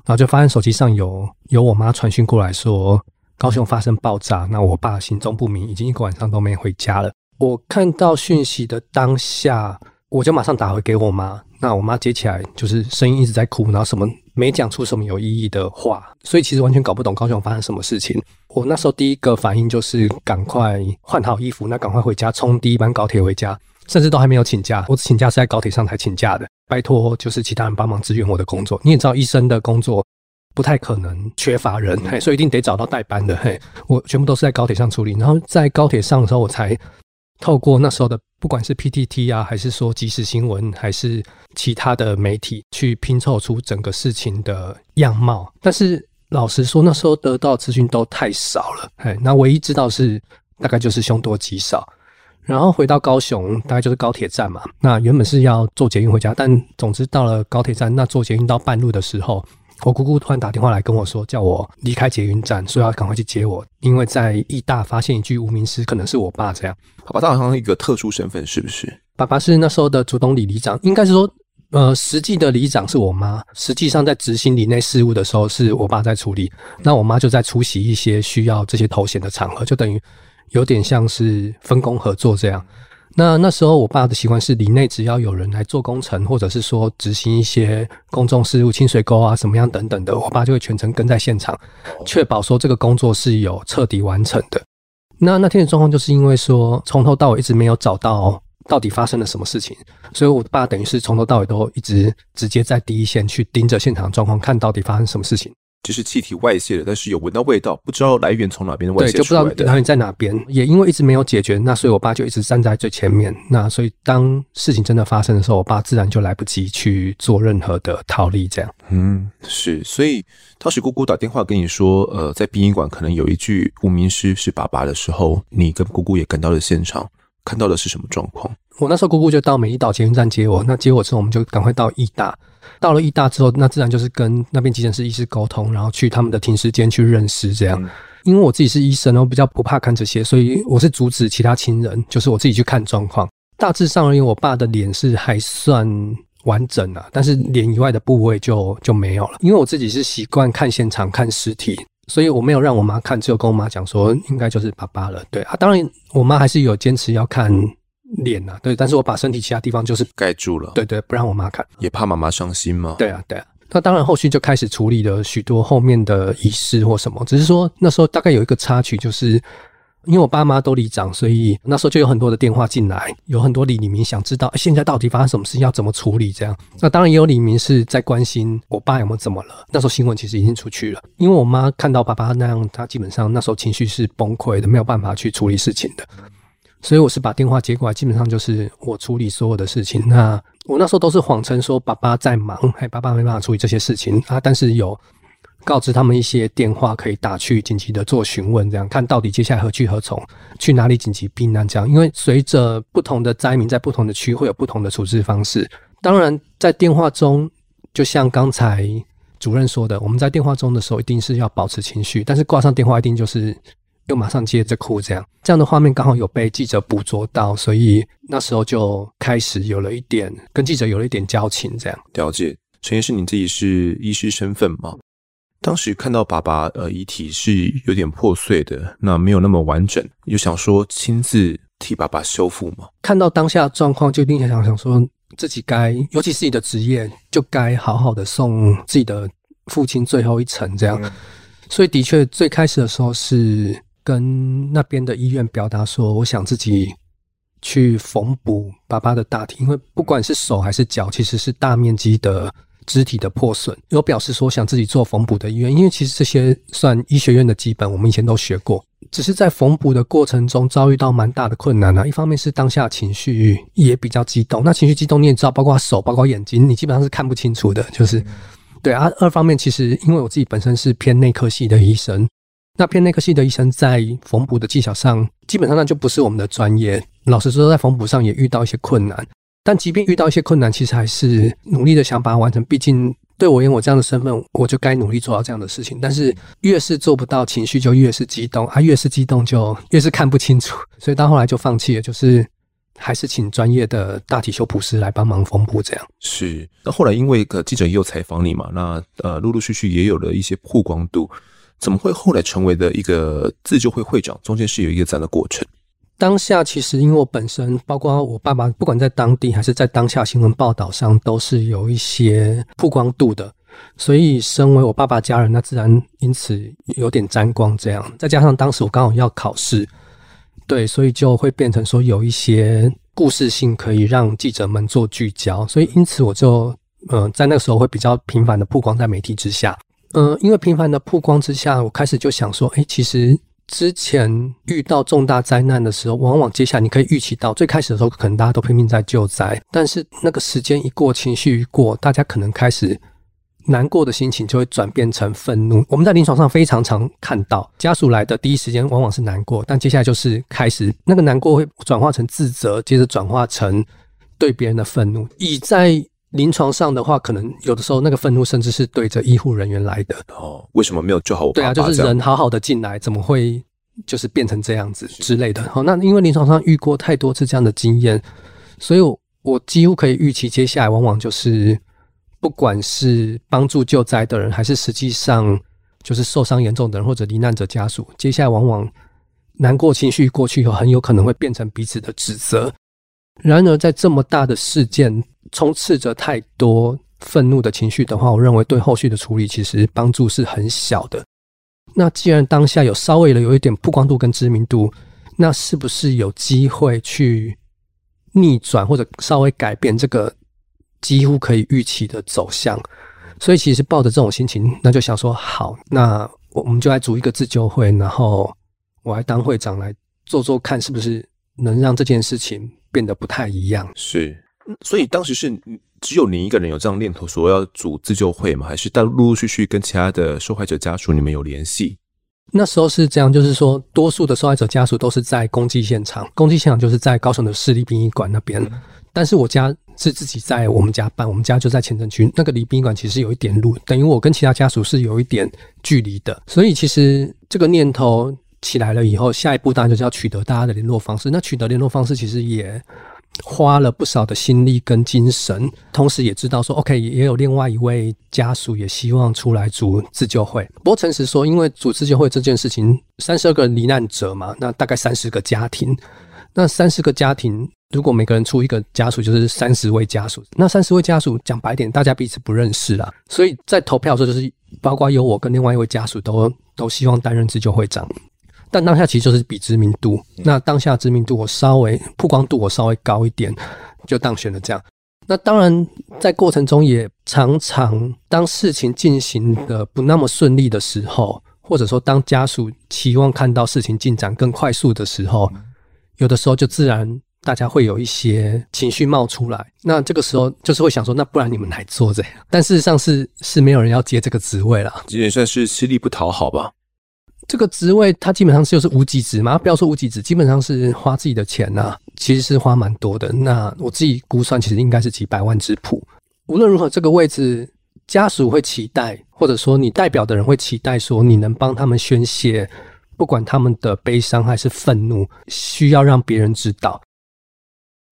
然后就发现手机上有有我妈传讯过来说高雄发生爆炸，那我爸行踪不明，已经一个晚上都没回家了。我看到讯息的当下，我就马上打回给我妈。那我妈接起来就是声音一直在哭，然后什么没讲出什么有意义的话，所以其实完全搞不懂高雄发生什么事情。我那时候第一个反应就是赶快换好衣服，那赶快回家，冲第一班高铁回家，甚至都还没有请假。我请假是在高铁上才请假的，拜托就是其他人帮忙支援我的工作。你也知道医生的工作不太可能缺乏人，嘿，所以一定得找到代班的。嘿，我全部都是在高铁上处理，然后在高铁上的时候，我才。透过那时候的不管是 PTT 啊，还是说即时新闻，还是其他的媒体，去拼凑出整个事情的样貌。但是老实说，那时候得到资讯都太少了。哎，那唯一知道是大概就是凶多吉少。然后回到高雄，大概就是高铁站嘛。那原本是要坐捷运回家，但总之到了高铁站，那坐捷运到半路的时候。我姑姑突然打电话来跟我说，叫我离开捷运站，说要赶快去接我，因为在义大发现一具无名尸，可能是我爸这样。爸爸他好像一个特殊身份，是不是？爸爸是那时候的竹东里里长，应该是说，呃，实际的里长是我妈，实际上在执行里内事务的时候是我爸在处理，那我妈就在出席一些需要这些头衔的场合，就等于有点像是分工合作这样。那那时候，我爸的习惯是，里内只要有人来做工程，或者是说执行一些公众事务、清水沟啊什么样等等的，我爸就会全程跟在现场，确保说这个工作是有彻底完成的。那那天的状况就是因为说，从头到尾一直没有找到到底发生了什么事情，所以我爸等于是从头到尾都一直直接在第一线去盯着现场状况，看到底发生什么事情。就是气体外泄了，但是有闻到味道，不知道来源从哪边的外泄。对，就不知道来源在哪边。也因为一直没有解决，那所以我爸就一直站在最前面。那所以当事情真的发生的时候，我爸自然就来不及去做任何的逃离。这样，嗯，是。所以当时姑姑打电话跟你说，呃，在殡仪馆可能有一具无名尸是爸爸的时候，你跟姑姑也赶到了现场，看到的是什么状况？我那时候姑姑就到美丽岛捷运站接我，那接我之后，我们就赶快到义大。到了义大之后，那自然就是跟那边急诊室医师沟通，然后去他们的停尸间去认尸这样。嗯、因为我自己是医生，我比较不怕看这些，所以我是阻止其他亲人，就是我自己去看状况。大致上而言，我爸的脸是还算完整啊，但是脸以外的部位就就没有了。因为我自己是习惯看现场看尸体，所以我没有让我妈看，只有跟我妈讲说应该就是爸爸了。对啊，当然我妈还是有坚持要看。脸呐、啊，对，但是我把身体其他地方就是盖住了，对对，不让我妈看，也怕妈妈伤心吗？对啊，对啊。那当然，后续就开始处理了许多后面的仪式或什么，只是说那时候大概有一个插曲，就是因为我爸妈都里长，所以那时候就有很多的电话进来，有很多李李明想知道现在到底发生什么事情，要怎么处理这样。那当然也有李明是在关心我爸有没有怎么了。那时候新闻其实已经出去了，因为我妈看到爸爸那样，她基本上那时候情绪是崩溃的，没有办法去处理事情的。所以我是把电话接过来，基本上就是我处理所有的事情。那我那时候都是谎称说爸爸在忙，哎，爸爸没办法处理这些事情啊。但是有告知他们一些电话可以打去紧急的做询问，这样看到底接下来何去何从，去哪里紧急避难这样。因为随着不同的灾民在不同的区会有不同的处置方式。当然，在电话中，就像刚才主任说的，我们在电话中的时候一定是要保持情绪，但是挂上电话一定就是。又马上接着哭，这样这样的画面刚好有被记者捕捉到，所以那时候就开始有了一点跟记者有了一点交情，这样。了解，陈医师，你自己是医师身份吗？当时看到爸爸呃遗体是有点破碎的，那没有那么完整，又想说亲自替爸爸修复嘛？看到当下状况，就一定想想说自己该，尤其是你的职业，就该好好的送自己的父亲最后一程，这样。嗯、所以的确，最开始的时候是。跟那边的医院表达说，我想自己去缝补爸爸的大体，因为不管是手还是脚，其实是大面积的肢体的破损。有表示说想自己做缝补的医院，因为其实这些算医学院的基本，我们以前都学过。只是在缝补的过程中遭遇到蛮大的困难啊。一方面是当下情绪也比较激动，那情绪激动你也知道，包括手、包括眼睛，你基本上是看不清楚的。就是对啊。二方面其实因为我自己本身是偏内科系的医生。那偏内科系的医生在缝补的技巧上，基本上那就不是我们的专业。老实说，在缝补上也遇到一些困难。但即便遇到一些困难，其实还是努力的想把它完成。毕竟对我而言，我这样的身份，我就该努力做到这样的事情。但是越是做不到，情绪就越是激动啊，越是激动就越是看不清楚。所以到后来就放弃了，就是还是请专业的大体修补师来帮忙缝补。这样是。那后来因为个记者也有采访你嘛，那呃，陆陆续续也有了一些曝光度。怎么会后来成为的一个自救会会长？中间是有一个这样的过程。当下其实因为我本身，包括我爸爸，不管在当地还是在当下新闻报道上，都是有一些曝光度的，所以身为我爸爸家人，那自然因此有点沾光。这样，再加上当时我刚好要考试，对，所以就会变成说有一些故事性可以让记者们做聚焦，所以因此我就嗯、呃，在那个时候会比较频繁的曝光在媒体之下。嗯、呃，因为频繁的曝光之下，我开始就想说，哎，其实之前遇到重大灾难的时候，往往接下来你可以预期到，最开始的时候可能大家都拼命在救灾，但是那个时间一过，情绪一过，大家可能开始难过的心情就会转变成愤怒。我们在临床上非常常看到，家属来的第一时间往往是难过，但接下来就是开始那个难过会转化成自责，接着转化成对别人的愤怒，已在。临床上的话，可能有的时候那个愤怒甚至是对着医护人员来的。哦，为什么没有救好我爸爸？对啊，就是人好好的进来，怎么会就是变成这样子之类的？好，那因为临床上遇过太多次这样的经验，所以我我几乎可以预期，接下来往往就是不管是帮助救灾的人，还是实际上就是受伤严重的人或者罹难者家属，接下来往往难过情绪过去以后，很有可能会变成彼此的指责。然而，在这么大的事件，充斥着太多愤怒的情绪的话，我认为对后续的处理其实帮助是很小的。那既然当下有稍微的有一点曝光度跟知名度，那是不是有机会去逆转或者稍微改变这个几乎可以预期的走向？所以其实抱着这种心情，那就想说好，那我们就来组一个自救会，然后我来当会长来做做看，是不是能让这件事情变得不太一样？是。所以当时是只有您一个人有这样念头，说要组自救会吗？还是但陆陆续续跟其他的受害者家属你们有联系？那时候是这样，就是说，多数的受害者家属都是在公祭现场，公祭现场就是在高雄的市立殡仪馆那边。但是我家是自己在我们家办，我们家就在前镇区，那个离殡仪馆其实有一点路，等于我跟其他家属是有一点距离的。所以其实这个念头起来了以后，下一步当然就是要取得大家的联络方式。那取得联络方式其实也。花了不少的心力跟精神，同时也知道说，OK，也有另外一位家属也希望出来组自救会。不过诚实说，因为组自救会这件事情，三十二个罹难者嘛，那大概三十个家庭，那三十个家庭如果每个人出一个家属，就是三十位家属。那三十位家属讲白点，大家彼此不认识啦，所以在投票的时候，就是包括有我跟另外一位家属都都希望担任自救会长。但当下其实就是比知名度，那当下知名度我稍微曝光度我稍微高一点，就当选了这样。那当然在过程中也常常当事情进行的不那么顺利的时候，或者说当家属期望看到事情进展更快速的时候，有的时候就自然大家会有一些情绪冒出来。那这个时候就是会想说，那不然你们来做这样。但事实上是是没有人要接这个职位了，也算是吃力不讨好吧。这个职位它基本上就是无极职嘛，不要说无极职，基本上是花自己的钱呐、啊，其实是花蛮多的。那我自己估算，其实应该是几百万之谱。无论如何，这个位置家属会期待，或者说你代表的人会期待，说你能帮他们宣泄，不管他们的悲伤还是愤怒，需要让别人知道。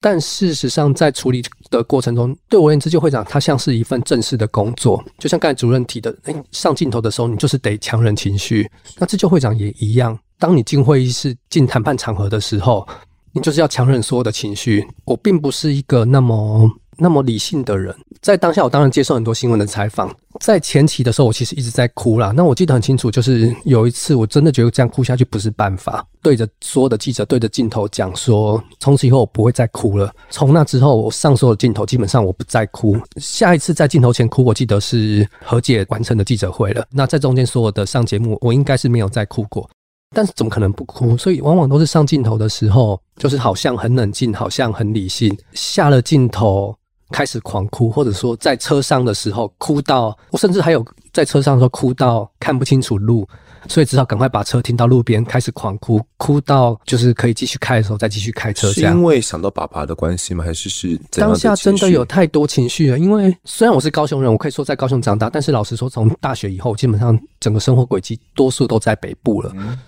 但事实上，在处理的过程中，对我而言，自救会长他像是一份正式的工作，就像刚才主任提的，诶，上镜头的时候，你就是得强忍情绪。那自救会长也一样，当你进会议室、进谈判场合的时候，你就是要强忍所有的情绪。我并不是一个那么。那么理性的人，在当下我当然接受很多新闻的采访。在前期的时候，我其实一直在哭啦。那我记得很清楚，就是有一次我真的觉得这样哭下去不是办法，对着所有的记者对着镜头讲说，从此以后我不会再哭了。从那之后，我上所有的镜头基本上我不再哭。下一次在镜头前哭，我记得是和解完成的记者会了。那在中间所有的上节目，我应该是没有再哭过。但是怎么可能不哭？所以往往都是上镜头的时候，就是好像很冷静，好像很理性。下了镜头。开始狂哭，或者说在车上的时候哭到，我甚至还有在车上的时候哭到看不清楚路，所以只好赶快把车停到路边，开始狂哭，哭到就是可以继续开的时候再继续开车。是因为想到爸爸的关系吗？还是是当下真的有太多情绪了？因为虽然我是高雄人，我可以说在高雄长大，但是老实说，从大学以后，基本上整个生活轨迹多数都在北部了，嗯、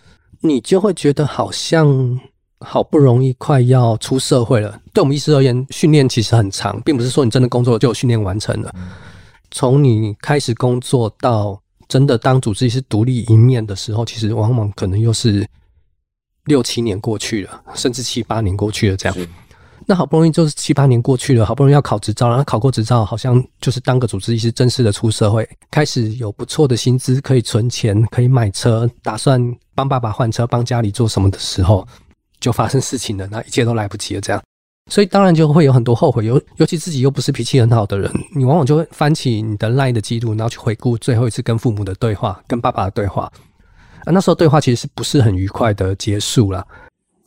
你就会觉得好像。好不容易快要出社会了，对我们医师而言，训练其实很长，并不是说你真的工作就有训练完成了。从你开始工作到真的当主治医师独立一面的时候，其实往往可能又是六七年过去了，甚至七八年过去了这样。那好不容易就是七八年过去了，好不容易要考执照，然后考过执照，好像就是当个主治医师正式的出社会，开始有不错的薪资，可以存钱，可以买车，打算帮爸爸换车，帮家里做什么的时候。就发生事情了，那一切都来不及了。这样，所以当然就会有很多后悔，尤尤其自己又不是脾气很好的人，你往往就会翻起你的 LINE 的记录，然后去回顾最后一次跟父母的对话，跟爸爸的对话。啊，那时候对话其实是不是很愉快的结束了？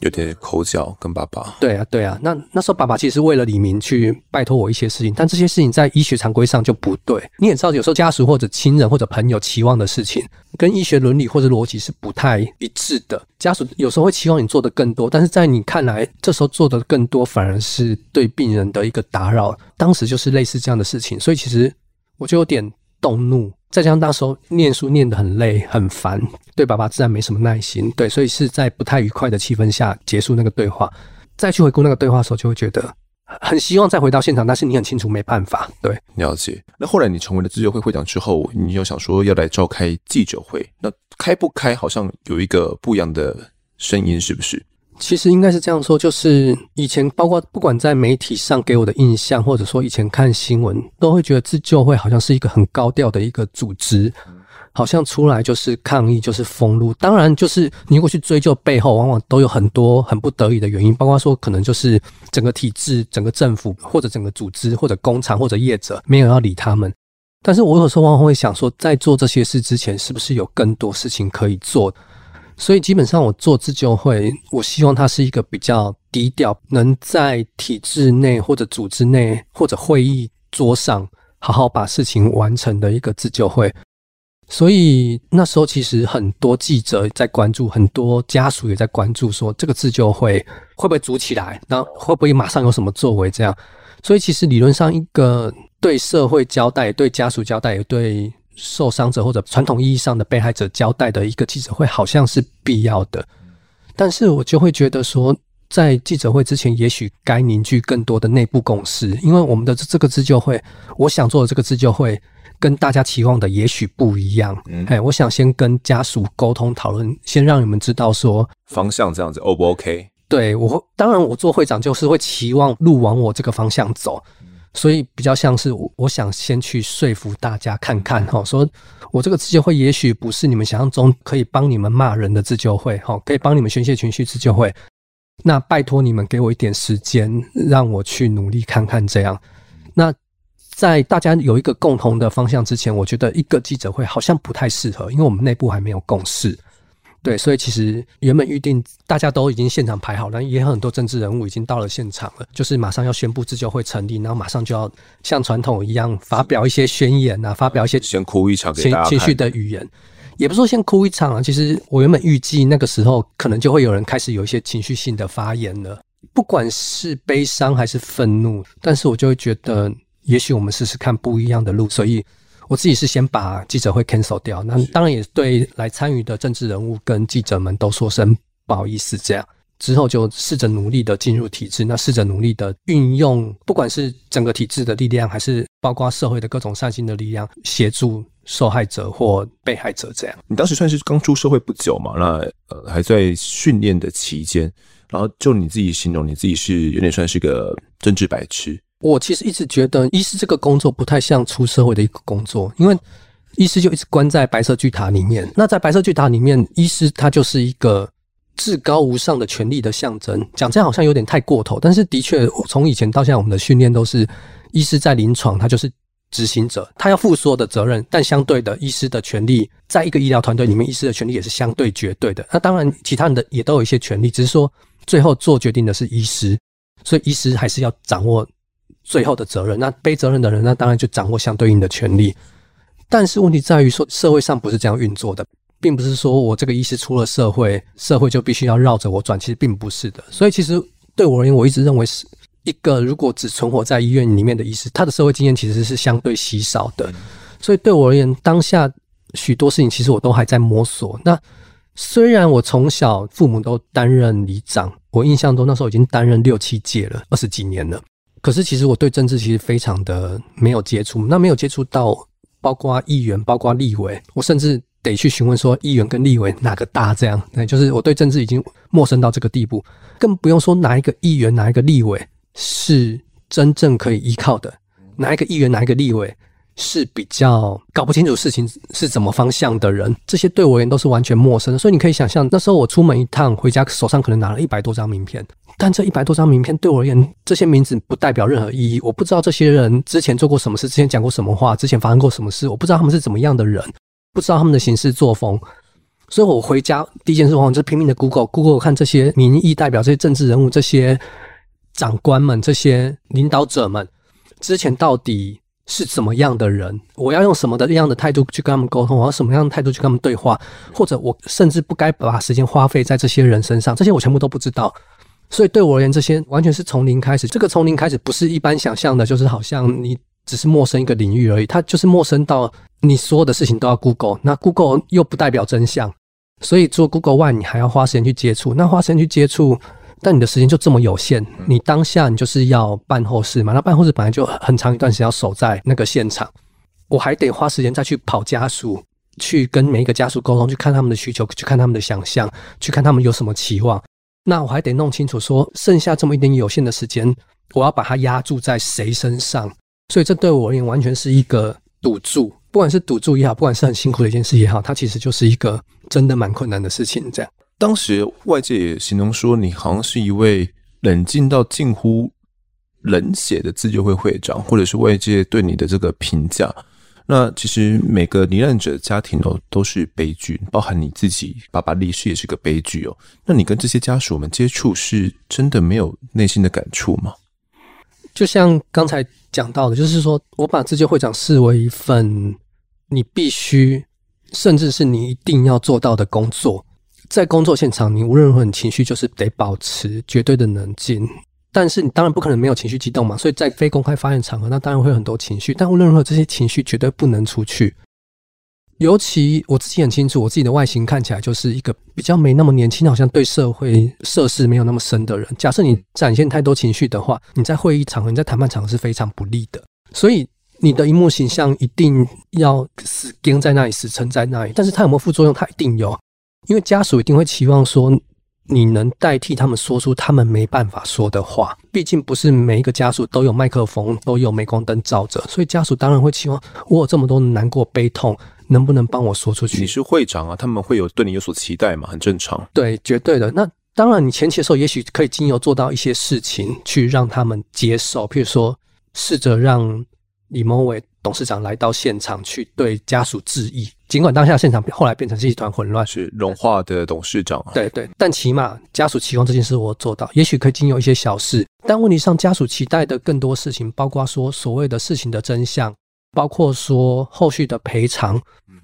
有点口角跟爸爸。对啊，对啊。那那时候爸爸其实是为了李明去拜托我一些事情，但这些事情在医学常规上就不对。你也知道，有时候家属或者亲人或者朋友期望的事情，跟医学伦理或者逻辑是不太一致的。家属有时候会期望你做的更多，但是在你看来，这时候做的更多反而是对病人的一个打扰。当时就是类似这样的事情，所以其实我就有点动怒。再加上那时候念书念得很累很烦，对爸爸自然没什么耐心，对，所以是在不太愉快的气氛下结束那个对话。再去回顾那个对话的时候，就会觉得很希望再回到现场，但是你很清楚没办法。对，了解。那后来你成为了自救会会长之后，你又想说要来召开记者会，那开不开好像有一个不一样的声音，是不是？其实应该是这样说，就是以前包括不管在媒体上给我的印象，或者说以前看新闻，都会觉得自救会好像是一个很高调的一个组织，好像出来就是抗议，就是封路。当然，就是你如果去追究背后，往往都有很多很不得已的原因，包括说可能就是整个体制、整个政府或者整个组织或者工厂或者业者没有要理他们。但是我有时候往往会想说，在做这些事之前，是不是有更多事情可以做？所以基本上，我做自救会，我希望它是一个比较低调，能在体制内或者组织内或者会议桌上好好把事情完成的一个自救会。所以那时候其实很多记者在关注，很多家属也在关注，说这个自救会会不会组起来，那会不会马上有什么作为？这样，所以其实理论上，一个对社会交代、对家属交代、也对。受伤者或者传统意义上的被害者交代的一个记者会，好像是必要的，但是我就会觉得说，在记者会之前，也许该凝聚更多的内部共识，因为我们的这个自救会，我想做的这个自救会，跟大家期望的也许不一样。嗯，哎，我想先跟家属沟通讨论，先让你们知道说方向这样子，O 不 OK？对，我当然我做会长就是会期望路往我这个方向走。所以比较像是我，我想先去说服大家看看哈，说我这个自救会也许不是你们想象中可以帮你们骂人的自救会哈，可以帮你们宣泄情绪自救会。那拜托你们给我一点时间，让我去努力看看这样。那在大家有一个共同的方向之前，我觉得一个记者会好像不太适合，因为我们内部还没有共识。对，所以其实原本预定大家都已经现场排好了，也有很多政治人物已经到了现场了，就是马上要宣布自救会成立，然后马上就要像传统一样发表一些宣言啊，发表一些先哭一场给情情绪的语言，也不是说先哭一场啊。其实我原本预计那个时候可能就会有人开始有一些情绪性的发言了，不管是悲伤还是愤怒，但是我就会觉得，也许我们试试看不一样的路，所以。我自己是先把记者会 cancel 掉，那当然也对来参与的政治人物跟记者们都说声不好意思。这样之后就试着努力的进入体制，那试着努力的运用，不管是整个体制的力量，还是包括社会的各种善心的力量，协助受害者或被害者。这样，你当时算是刚出社会不久嘛？那呃还在训练的期间，然后就你自己形容你自己是有点算是个政治白痴。我其实一直觉得医师这个工作不太像出社会的一个工作，因为医师就一直关在白色巨塔里面。那在白色巨塔里面，医师他就是一个至高无上的权力的象征。讲这样好像有点太过头，但是的确，从以前到现在，我们的训练都是医师在临床，他就是执行者，他要负所有的责任。但相对的，医师的权力在一个医疗团队里面，医师的权力也是相对绝对的。那当然，其他人的也都有一些权利，只是说最后做决定的是医师，所以医师还是要掌握。最后的责任，那背责任的人，那当然就掌握相对应的权利。但是问题在于说，社会上不是这样运作的，并不是说我这个医师出了社会，社会就必须要绕着我转，其实并不是的。所以其实对我而言，我一直认为是一个如果只存活在医院里面的医师，他的社会经验其实是相对稀少的。所以对我而言，当下许多事情其实我都还在摸索。那虽然我从小父母都担任里长，我印象中那时候已经担任六七届了，二十几年了。可是，其实我对政治其实非常的没有接触，那没有接触到，包括议员，包括立委，我甚至得去询问说，议员跟立委哪个大？这样，那就是我对政治已经陌生到这个地步，更不用说哪一个议员，哪一个立委是真正可以依靠的，哪一个议员，哪一个立委。是比较搞不清楚事情是怎么方向的人，这些对我而言都是完全陌生的。所以你可以想象，那时候我出门一趟回家，手上可能拿了一百多张名片，但这一百多张名片对我而言，这些名字不代表任何意义。我不知道这些人之前做过什么事，之前讲过什么话，之前发生过什么事，我不知道他们是怎么样的人，不知道他们的行事作风。所以我回家第一件事我就拼命的 Google Google 看这些民意代表、这些政治人物、这些长官们、这些领导者们之前到底。是怎么样的人？我要用什么的样的态度去跟他们沟通？我要什么样的态度去跟他们对话？或者我甚至不该把时间花费在这些人身上，这些我全部都不知道。所以对我而言，这些完全是从零开始。这个从零开始不是一般想象的，就是好像你只是陌生一个领域而已。它就是陌生到你所有的事情都要 Google，那 Google 又不代表真相。所以做 Google 外，你还要花时间去接触。那花时间去接触。但你的时间就这么有限，你当下你就是要办后事嘛？那办后事本来就很长一段时间要守在那个现场，我还得花时间再去跑家属，去跟每一个家属沟通，去看他们的需求，去看他们的想象，去看他们有什么期望。那我还得弄清楚说，剩下这么一点有限的时间，我要把它压注在谁身上？所以这对我而言完全是一个赌注，不管是赌注也好，不管是很辛苦的一件事也好，它其实就是一个真的蛮困难的事情，这样。当时外界也形容说，你好像是一位冷静到近乎冷血的自救会会长，或者是外界对你的这个评价。那其实每个罹难者家庭哦都是悲剧，包含你自己爸爸离世也是个悲剧哦。那你跟这些家属们接触，是真的没有内心的感触吗？就像刚才讲到的，就是说我把自救会长视为一份你必须，甚至是你一定要做到的工作。在工作现场，你无论如何，你情绪就是得保持绝对的冷静。但是你当然不可能没有情绪激动嘛，所以在非公开发言场合，那当然会有很多情绪。但无论如何，这些情绪绝对不能出去。尤其我自己很清楚，我自己的外形看起来就是一个比较没那么年轻，好像对社会涉世没有那么深的人。假设你展现太多情绪的话，你在会议场合、你在谈判场合是非常不利的。所以你的荧幕形象一定要死盯在那里，死撑在那里。但是它有没有副作用？它一定有。因为家属一定会期望说，你能代替他们说出他们没办法说的话。毕竟不是每一个家属都有麦克风，都有镁光灯照着，所以家属当然会期望我有这么多的难过、悲痛，能不能帮我说出去？你是会长啊，他们会有对你有所期待嘛？很正常。对，绝对的。那当然，你前期的时候也许可以经由做到一些事情，去让他们接受，譬如说，试着让李某伟董事长来到现场去对家属致意。尽管当下现场后来变成是一团混乱，是融化的董事长、对对，但起码家属期望这件事我做到，也许可以经由一些小事，但问题上家属期待的更多事情，包括说所谓的事情的真相，包括说后续的赔偿，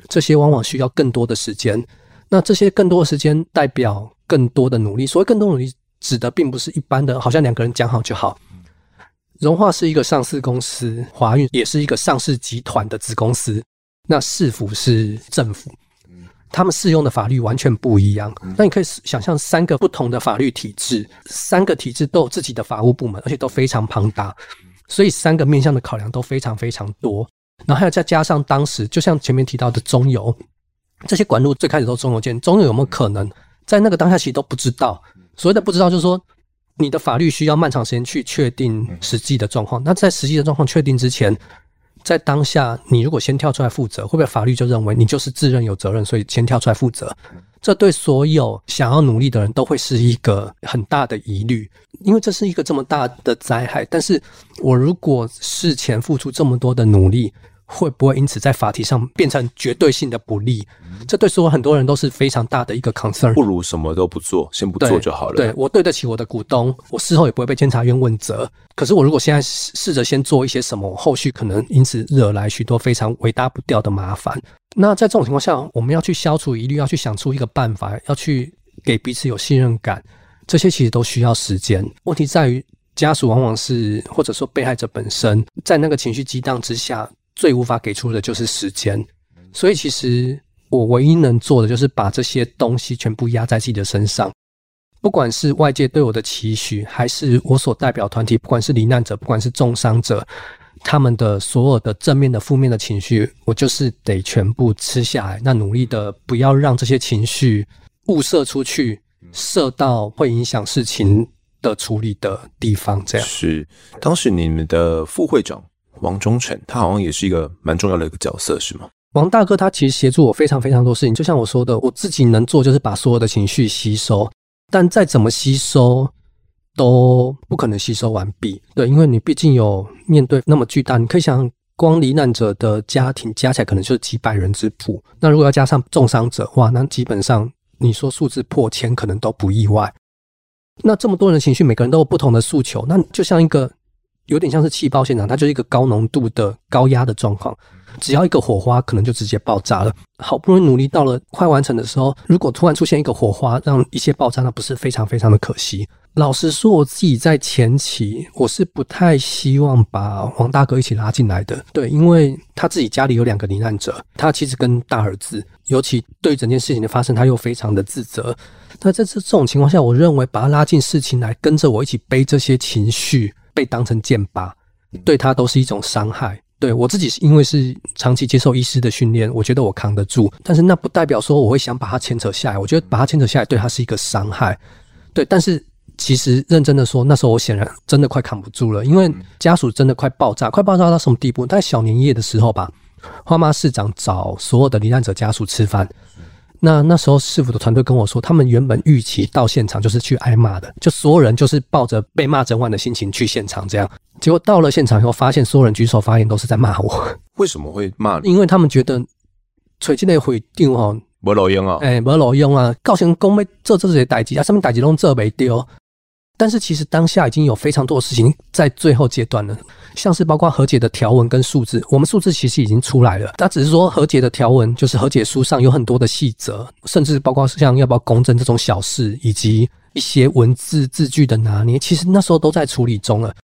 这些往往需要更多的时间。那这些更多的时间代表更多的努力，所谓更多努力指的并不是一般的，好像两个人讲好就好。融化是一个上市公司，华运也是一个上市集团的子公司。那市府是政府，他们适用的法律完全不一样。那你可以想象三个不同的法律体制，三个体制都有自己的法务部门，而且都非常庞大，所以三个面向的考量都非常非常多。然后还有再加上当时，就像前面提到的中油，这些管路最开始都中油建，中油有没有可能在那个当下其实都不知道？所谓的不知道，就是说。你的法律需要漫长时间去确定实际的状况。那在实际的状况确定之前，在当下，你如果先跳出来负责，会不会法律就认为你就是自认有责任，所以先跳出来负责？这对所有想要努力的人都会是一个很大的疑虑，因为这是一个这么大的灾害。但是我如果事前付出这么多的努力，会不会因此在法庭上变成绝对性的不利？这对所有很多人都是非常大的一个 concern。不如什么都不做，先不做就好了。对，对我对得起我的股东，我事后也不会被监察院问责。可是我如果现在试着先做一些什么，后续可能因此惹来许多非常伟大不掉的麻烦。那在这种情况下，我们要去消除疑虑，要去想出一个办法，要去给彼此有信任感，这些其实都需要时间。问题在于家属往往是，或者说被害者本身，在那个情绪激荡之下。最无法给出的就是时间，所以其实我唯一能做的就是把这些东西全部压在自己的身上，不管是外界对我的期许，还是我所代表团体，不管是罹难者，不管是重伤者，他们的所有的正面的、负面的情绪，我就是得全部吃下来。那努力的不要让这些情绪误射出去，射到会影响事情的处理的地方。这样是当时你们的副会长。王忠诚，他好像也是一个蛮重要的一个角色，是吗？王大哥他其实协助我非常非常多事情，就像我说的，我自己能做就是把所有的情绪吸收，但再怎么吸收都不可能吸收完毕。对，因为你毕竟有面对那么巨大，你可以想，光罹难者的家庭加起来可能就是几百人之谱，那如果要加上重伤者，哇，那基本上你说数字破千可能都不意外。那这么多人的情绪，每个人都有不同的诉求，那就像一个。有点像是气爆现场，它就是一个高浓度的高压的状况，只要一个火花，可能就直接爆炸了。好不容易努力到了快完成的时候，如果突然出现一个火花，让一切爆炸，那不是非常非常的可惜。老实说，我自己在前期我是不太希望把王大哥一起拉进来的，对，因为他自己家里有两个罹难者，他其实跟大儿子，尤其对整件事情的发生，他又非常的自责。那在这这种情况下，我认为把他拉进事情来，跟着我一起背这些情绪。被当成箭靶，对他都是一种伤害。对我自己是因为是长期接受医师的训练，我觉得我扛得住。但是那不代表说我会想把他牵扯下来。我觉得把他牵扯下来对他是一个伤害。对，但是其实认真的说，那时候我显然真的快扛不住了，因为家属真的快爆炸，快爆炸到什么地步？在小年夜的时候吧，花妈市长找所有的罹难者家属吃饭。那那时候市府的团队跟我说，他们原本预期到现场就是去挨骂的，就所有人就是抱着被骂整晚的心情去现场，这样。结果到了现场以后，发现所有人举手发言都是在骂我。为什么会骂你？因为他们觉得找这个会定吼没老用啊，哎，没路用啊，高雄公没做这些代志啊，上面代志拢做没丢。但是其实当下已经有非常多的事情在最后阶段了，像是包括和解的条文跟数字，我们数字其实已经出来了，它只是说和解的条文就是和解书上有很多的细则，甚至包括像要不要公证这种小事，以及一些文字字句的拿捏，其实那时候都在处理中了。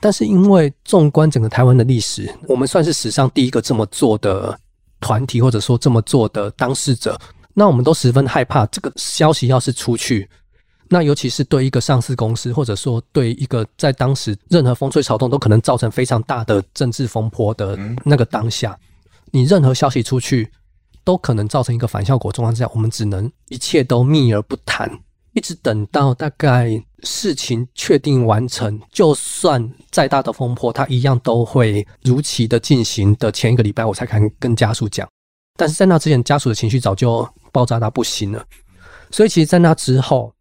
但是因为纵观整个台湾的历史，我们算是史上第一个这么做的团体，或者说这么做的当事者，那我们都十分害怕这个消息要是出去。那尤其是对一个上市公司，或者说对一个在当时任何风吹草动都可能造成非常大的政治风波的那个当下，你任何消息出去，都可能造成一个反效果状况之下，我们只能一切都秘而不谈，一直等到大概事情确定完成，就算再大的风波，它一样都会如期的进行的前一个礼拜，我才敢跟家属讲。但是在那之前，家属的情绪早就爆炸到不行了，所以其实，在那之后。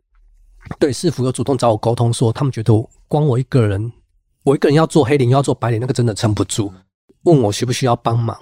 对，市府又主动找我沟通，说他们觉得光我一个人，我一个人要做黑脸，要做白脸，那个真的撑不住。问我需不需要帮忙？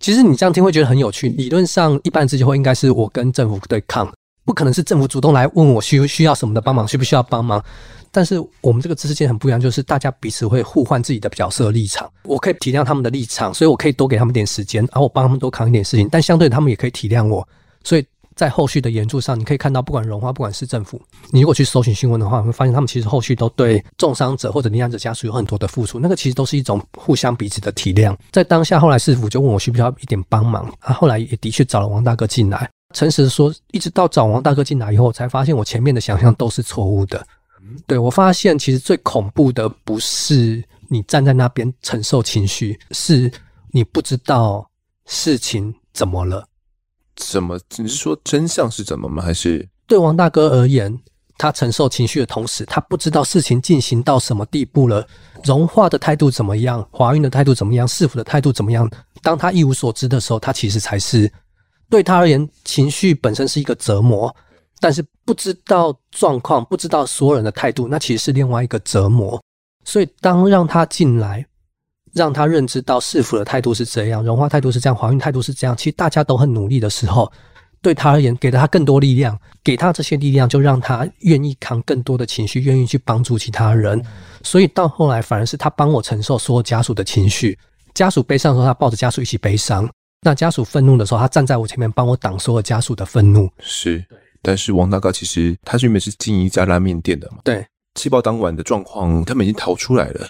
其实你这样听会觉得很有趣。理论上，一般自救会应该是我跟政府对抗，不可能是政府主动来问我需不需要什么的帮忙，需不需要帮忙。但是我们这个知识界很不一样，就是大家彼此会互换自己的角色立场。我可以体谅他们的立场，所以我可以多给他们点时间，然后我帮他们多扛一点事情。但相对他们也可以体谅我，所以在后续的援助上，你可以看到，不管荣华，不管是政府，你如果去搜寻新闻的话，你会发现他们其实后续都对重伤者或者罹难者家属有很多的付出。那个其实都是一种互相彼此的体谅。在当下，后来市府就问我需不需要一点帮忙，他后来也的确找了王大哥进来。诚实的说，一直到找王大哥进来以后，我才发现我前面的想象都是错误的。对，我发现，其实最恐怖的不是你站在那边承受情绪，是你不知道事情怎么了。怎么？你是说真相是怎么吗？还是对王大哥而言，他承受情绪的同时，他不知道事情进行到什么地步了。荣华的态度怎么样？华运的态度怎么样？市府的态度怎么样？当他一无所知的时候，他其实才是对他而言，情绪本身是一个折磨。但是不知道状况，不知道所有人的态度，那其实是另外一个折磨。所以当让他进来，让他认知到市府的态度是这样，荣华态度是这样，华运态度是这样，其实大家都很努力的时候，对他而言，给了他更多力量，给他这些力量，就让他愿意扛更多的情绪，愿意去帮助其他人。所以到后来，反而是他帮我承受所有家属的情绪，家属悲伤的时候，他抱着家属一起悲伤；那家属愤怒的时候，他站在我前面帮我挡所有家属的愤怒。是。但是王大哥其实他原本是经营一家拉面店的嘛，对，气爆当晚的状况，他们已经逃出来了。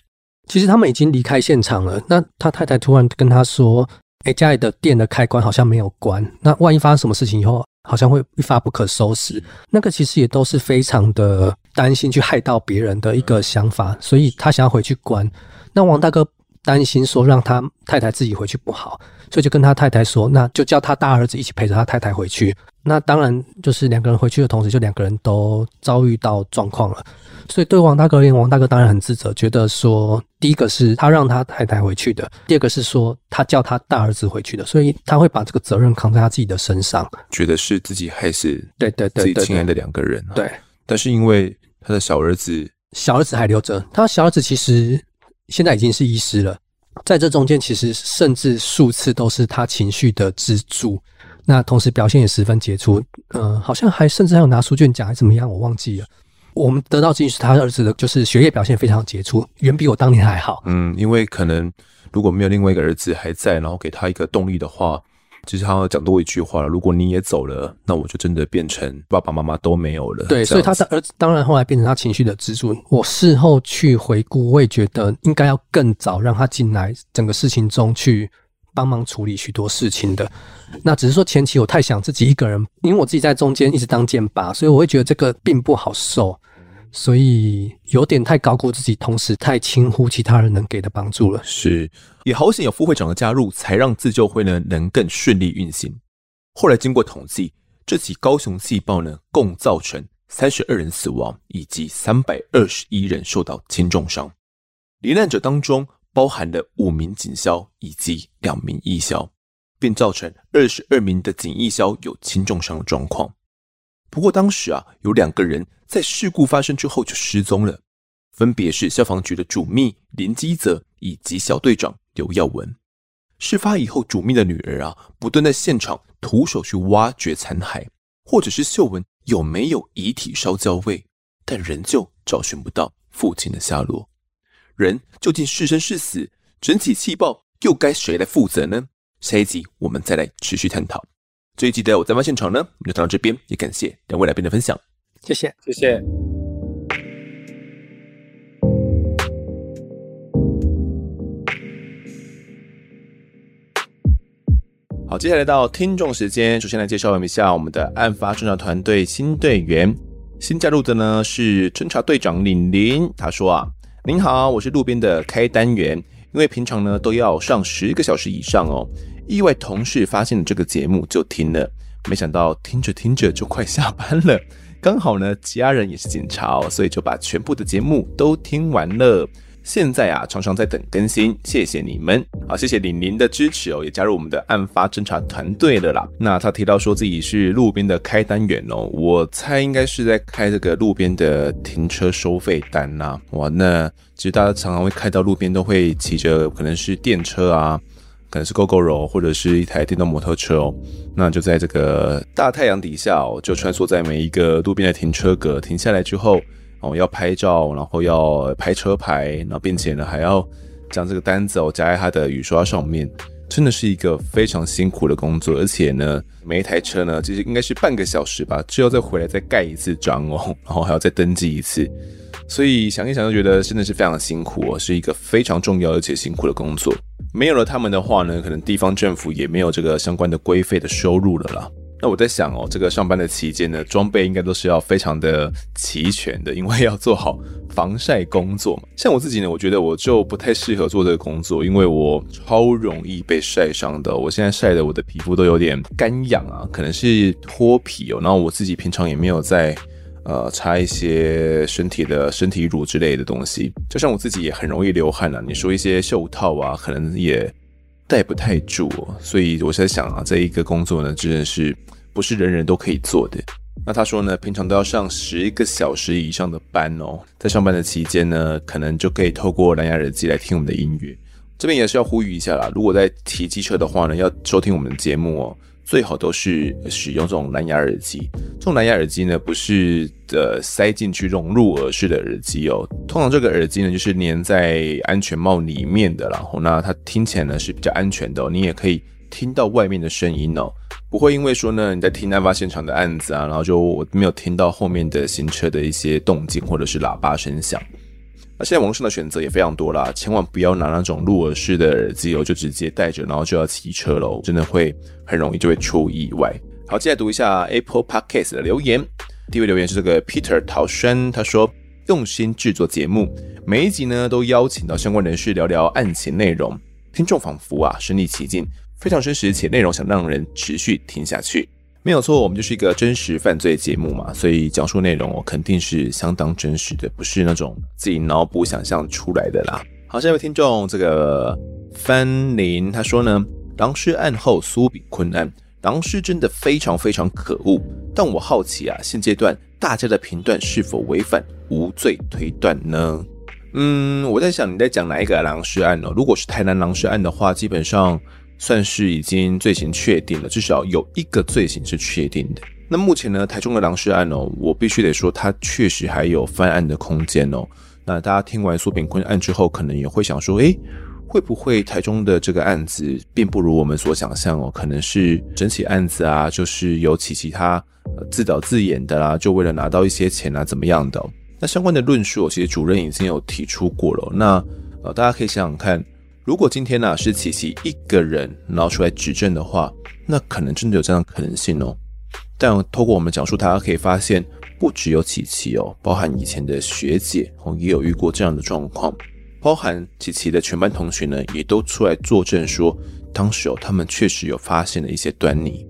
其实他们已经离开现场了。那他太太突然跟他说：“哎，家里的店的开关好像没有关，那万一发生什么事情以后，好像会一发不可收拾。”那个其实也都是非常的担心去害到别人的一个想法，所以他想要回去关。那王大哥担心说让他太太自己回去不好，所以就跟他太太说：“那就叫他大儿子一起陪着他太太回去。”那当然，就是两个人回去的同时，就两个人都遭遇到状况了。所以对王大哥而言，王大哥当然很自责，觉得说，第一个是他让他太太回去的，第二个是说他叫他大儿子回去的，所以他会把这个责任扛在他自己的身上，觉得是自己害死对对对自己亲爱的两个人。对，但是因为他的小儿子，小儿子还留着，他小儿子其实现在已经是医师了，在这中间其实甚至数次都是他情绪的支柱。那同时表现也十分杰出，嗯、呃，好像还甚至还有拿书卷奖还是怎么样，我忘记了。我们得到资讯是他儿子的，就是学业表现非常杰出，远比我当年还好。嗯，因为可能如果没有另外一个儿子还在，然后给他一个动力的话，其实他讲多一句话了。如果你也走了，那我就真的变成爸爸妈妈都没有了。对，所以他的儿子当然后来变成他情绪的支柱。我事后去回顾，我也觉得应该要更早让他进来整个事情中去。帮忙处理许多事情的，那只是说前期我太想自己一个人，因为我自己在中间一直当箭靶，所以我会觉得这个并不好受，所以有点太高估自己，同时太轻忽其他人能给的帮助了。是，也好险有副会长的加入，才让自救会呢能更顺利运行。后来经过统计，这起高雄气爆呢，共造成三十二人死亡，以及三百二十一人受到轻重伤，罹难者当中。包含了五名警消以及两名义消，并造成二十二名的警义消有轻重伤的状况。不过当时啊，有两个人在事故发生之后就失踪了，分别是消防局的主秘林基泽以及小队长刘耀文。事发以后，主秘的女儿啊，不断在现场徒手去挖掘残骸，或者是嗅闻有没有遗体烧焦味，但仍旧找寻不到父亲的下落。人究竟是生是死？整体气爆又该谁来负责呢？下一集我们再来持续探讨。这一集的我在案发现场呢，我们就谈到这边，也感谢两位来宾的分享，谢谢，谢谢。好，接下来到听众时间，首先来介绍一下我们的案发侦查团队新队员，新加入的呢是侦查队长李林，他说啊。您好，我是路边的开单员，因为平常呢都要上十个小时以上哦。意外同事发现了这个节目就听了，没想到听着听着就快下班了。刚好呢家人也是警察哦，所以就把全部的节目都听完了。现在啊，常常在等更新，谢谢你们，好，谢谢李宁的支持哦，也加入我们的案发侦查团队了啦。那他提到说自己是路边的开单员哦，我猜应该是在开这个路边的停车收费单呐。哇，那其实大家常常会开到路边，都会骑着可能是电车啊，可能是 Gogoro 或者是一台电动摩托车哦，那就在这个大太阳底下哦，就穿梭在每一个路边的停车格，停下来之后哦，要拍照，然后要拍车牌，然后并且呢还要将这个单子哦夹在它的雨刷上面，真的是一个非常辛苦的工作，而且呢，每一台车呢其实应该是半个小时吧，之后再回来再盖一次章哦，然后还要再登记一次。所以想一想就觉得真的是非常辛苦哦，是一个非常重要而且辛苦的工作。没有了他们的话呢，可能地方政府也没有这个相关的规费的收入了啦。那我在想哦，这个上班的期间呢，装备应该都是要非常的齐全的，因为要做好防晒工作嘛。像我自己呢，我觉得我就不太适合做这个工作，因为我超容易被晒伤的。我现在晒的我的皮肤都有点干痒啊，可能是脱皮哦。然后我自己平常也没有在。呃，擦一些身体的身体乳之类的东西，就像我自己也很容易流汗啊。你说一些袖套啊，可能也戴不太住哦。所以我在想啊，这一个工作呢，真的是不是人人都可以做的。那他说呢，平常都要上十个小时以上的班哦，在上班的期间呢，可能就可以透过蓝牙耳机来听我们的音乐。这边也是要呼吁一下啦，如果在骑机车的话呢，要收听我们的节目哦。最好都是使用这种蓝牙耳机。这种蓝牙耳机呢，不是呃塞进去这种入耳式的耳机哦。通常这个耳机呢，就是粘在安全帽里面的，然后那它听起来呢是比较安全的。你也可以听到外面的声音哦，不会因为说呢你在听案发现场的案子啊，然后就我没有听到后面的行车的一些动静或者是喇叭声响。那现在网络上的选择也非常多啦，千万不要拿那种入耳式的耳机哦，就直接戴着，然后就要骑车喽，真的会很容易就会出意外。好，接下来读一下 Apple Podcast 的留言。第一位留言是这个 Peter 陶轩，他说用心制作节目，每一集呢都邀请到相关人士聊聊案情内容，听众仿佛啊身临其境，非常真实且内容想让人持续听下去。没有错，我们就是一个真实犯罪节目嘛，所以讲述内容哦肯定是相当真实的，不是那种自己脑补想象出来的啦。好，下一位听众这个范林他说呢，狼师案后苏炳坤案，狼师真的非常非常可恶，但我好奇啊，现阶段大家的评断是否违反无罪推断呢？嗯，我在想你在讲哪一个狼师案呢？如果是台南狼师案的话，基本上。算是已经罪行确定了，至少有一个罪行是确定的。那目前呢，台中的狼师案哦，我必须得说，它确实还有翻案的空间哦。那大家听完苏炳坤案之后，可能也会想说，诶，会不会台中的这个案子并不如我们所想象哦？可能是整起案子啊，就是有其其他自导自演的啦，就为了拿到一些钱啊，怎么样的？那相关的论述，其实主任已经有提出过了。那呃，大家可以想想看。如果今天呢、是琪琪一个人拿出来指证的话，那可能真的有这样的可能性哦。但透过我们讲述，大家可以发现，不只有琪琪哦，包含以前的学姐哦，也有遇过这样的状况。包含琪琪的全班同学呢，也都出来作证说，当时哦，他们确实有发现了一些端倪。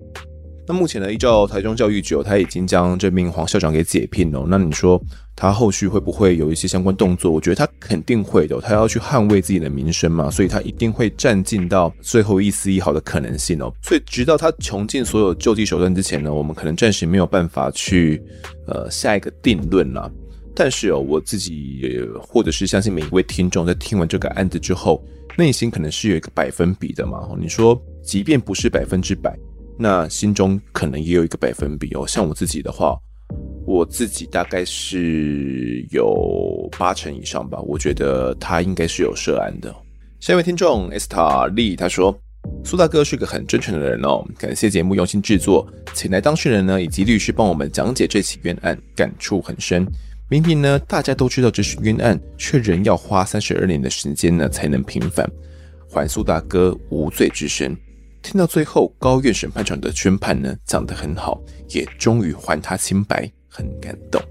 那目前呢，依照台中教育局，他已经将这名黄校长给解聘了。那你说？他后续会不会有一些相关动作？我觉得他肯定会的，他要去捍卫自己的名声嘛，所以他一定会占尽到最后一丝一毫的可能性哦。所以直到他穷尽所有救济手段之前呢，我们可能暂时没有办法去呃下一个定论啦。但是哦，我自己也或者是相信每一位听众在听完这个案子之后，内心可能是有一个百分比的嘛。你说，即便不是百分之百，那心中可能也有一个百分比哦。像我自己的话。我自己大概是有八成以上吧，我觉得他应该是有涉案的。下一位听众 Esther Lee 他说：“苏大哥是个很真诚的人哦，感谢节目用心制作，请来当事人呢以及律师帮我们讲解这起冤案，感触很深。明明呢大家都知道这是冤案，却仍要花三十二年的时间呢才能平反，还苏大哥无罪之身。听到最后高院审判长的宣判呢讲得很好，也终于还他清白。”很感动，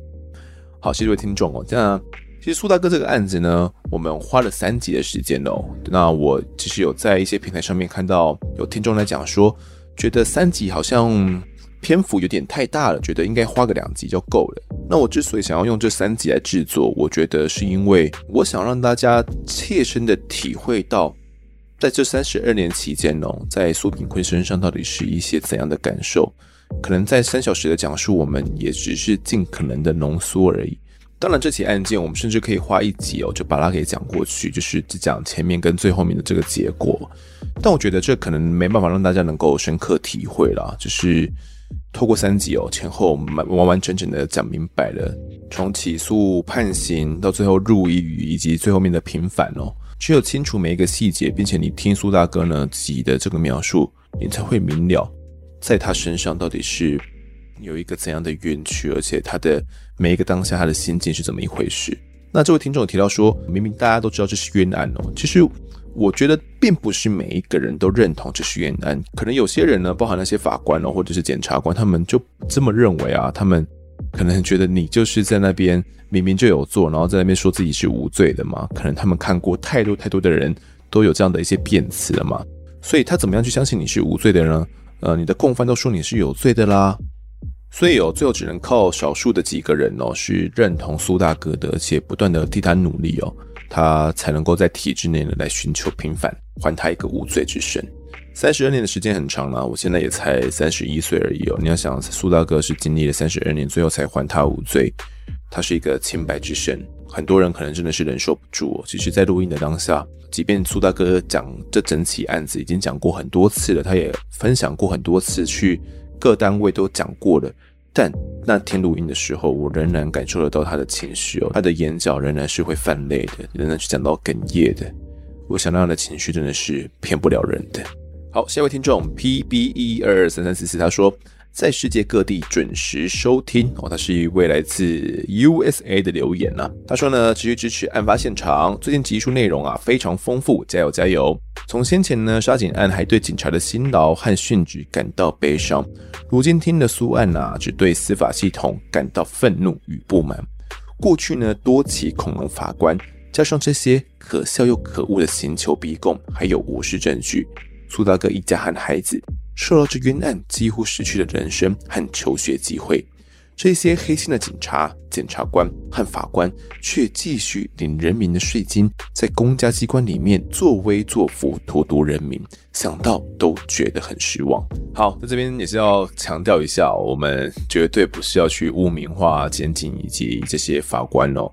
好，谢谢各位听众哦。那其实苏大哥这个案子呢，我们花了三集的时间哦。那我其实有在一些平台上面看到有听众来讲说，觉得三集好像篇幅有点太大了，觉得应该花个两集就够了。那我之所以想要用这三集来制作，我觉得是因为我想让大家切身的体会到，在这三十二年期间哦，在苏炳坤身上到底是一些怎样的感受。可能在三小时的讲述，我们也只是尽可能的浓缩而已。当然，这起案件我们甚至可以花一集哦，就把它给讲过去，就是只讲前面跟最后面的这个结果。但我觉得这可能没办法让大家能够深刻体会啦，就是透过三集哦，前后完完完整整的讲明白了，从起诉、判刑到最后入狱以及最后面的平反哦，只有清楚每一个细节，并且你听苏大哥呢自己的这个描述，你才会明了，在他身上到底是。有一个怎样的冤屈，而且他的每一个当下，他的心境是怎么一回事？那这位听众提到说，明明大家都知道这是冤案哦，其实我觉得并不是每一个人都认同这是冤案，可能有些人呢，包含那些法官哦，或者是检察官，他们就这么认为啊，他们可能觉得你就是在那边明明就有做，然后在那边说自己是无罪的嘛，可能他们看过太多太多的人都有这样的一些辩词了嘛，所以他怎么样去相信你是无罪的呢？呃，你的共犯都说你是有罪的啦。所以哦，最后只能靠少数的几个人哦，是认同苏大哥的，而且不断的替他努力哦，他才能够在体制内呢来寻求平反，还他一个无罪之身。三十二年的时间很长了，我现在也才三十一岁而已哦。你要想，苏大哥是经历了三十二年，最后才还他无罪，他是一个清白之身。很多人可能真的是忍受不住哦。其实，在录音的当下，即便苏大哥讲这整起案子已经讲过很多次了，他也分享过很多次去。各单位都讲过了，但那天录音的时候，我仍然感受得到他的情绪哦，他的眼角仍然是会泛泪的，仍然是讲到哽咽的。我想那样的情绪真的是骗不了人的。好，下一位听众 P B E 二二三三四四，他说。在世界各地准时收听哦，他是一位来自 USA 的留言呐、啊。他说呢，持续支持案发现场，最近集数内容啊非常丰富，加油加油！从先前呢杀警案还对警察的辛劳和殉职感到悲伤，如今听了苏案啊，只对司法系统感到愤怒与不满。过去呢多起恐龙法官，加上这些可笑又可恶的刑求逼供，还有无视证据，苏大哥一家和孩子。受到这冤案，几乎失去了人生和求学机会。这些黑心的警察、检察官和法官，却继续领人民的税金，在公家机关里面作威作福、荼毒人民，想到都觉得很失望。好，在这边也是要强调一下，我们绝对不是要去污名化检警以及这些法官哦。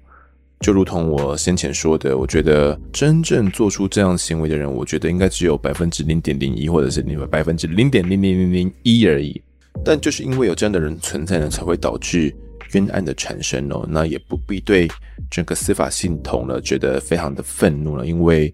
就如同我先前说的，我觉得真正做出这样行为的人，我觉得应该只有百分之零点零一，或者是你们百分之零点零零零零一而已。但就是因为有这样的人存在呢，才会导致冤案的产生哦。那也不必对整个司法系统呢觉得非常的愤怒了，因为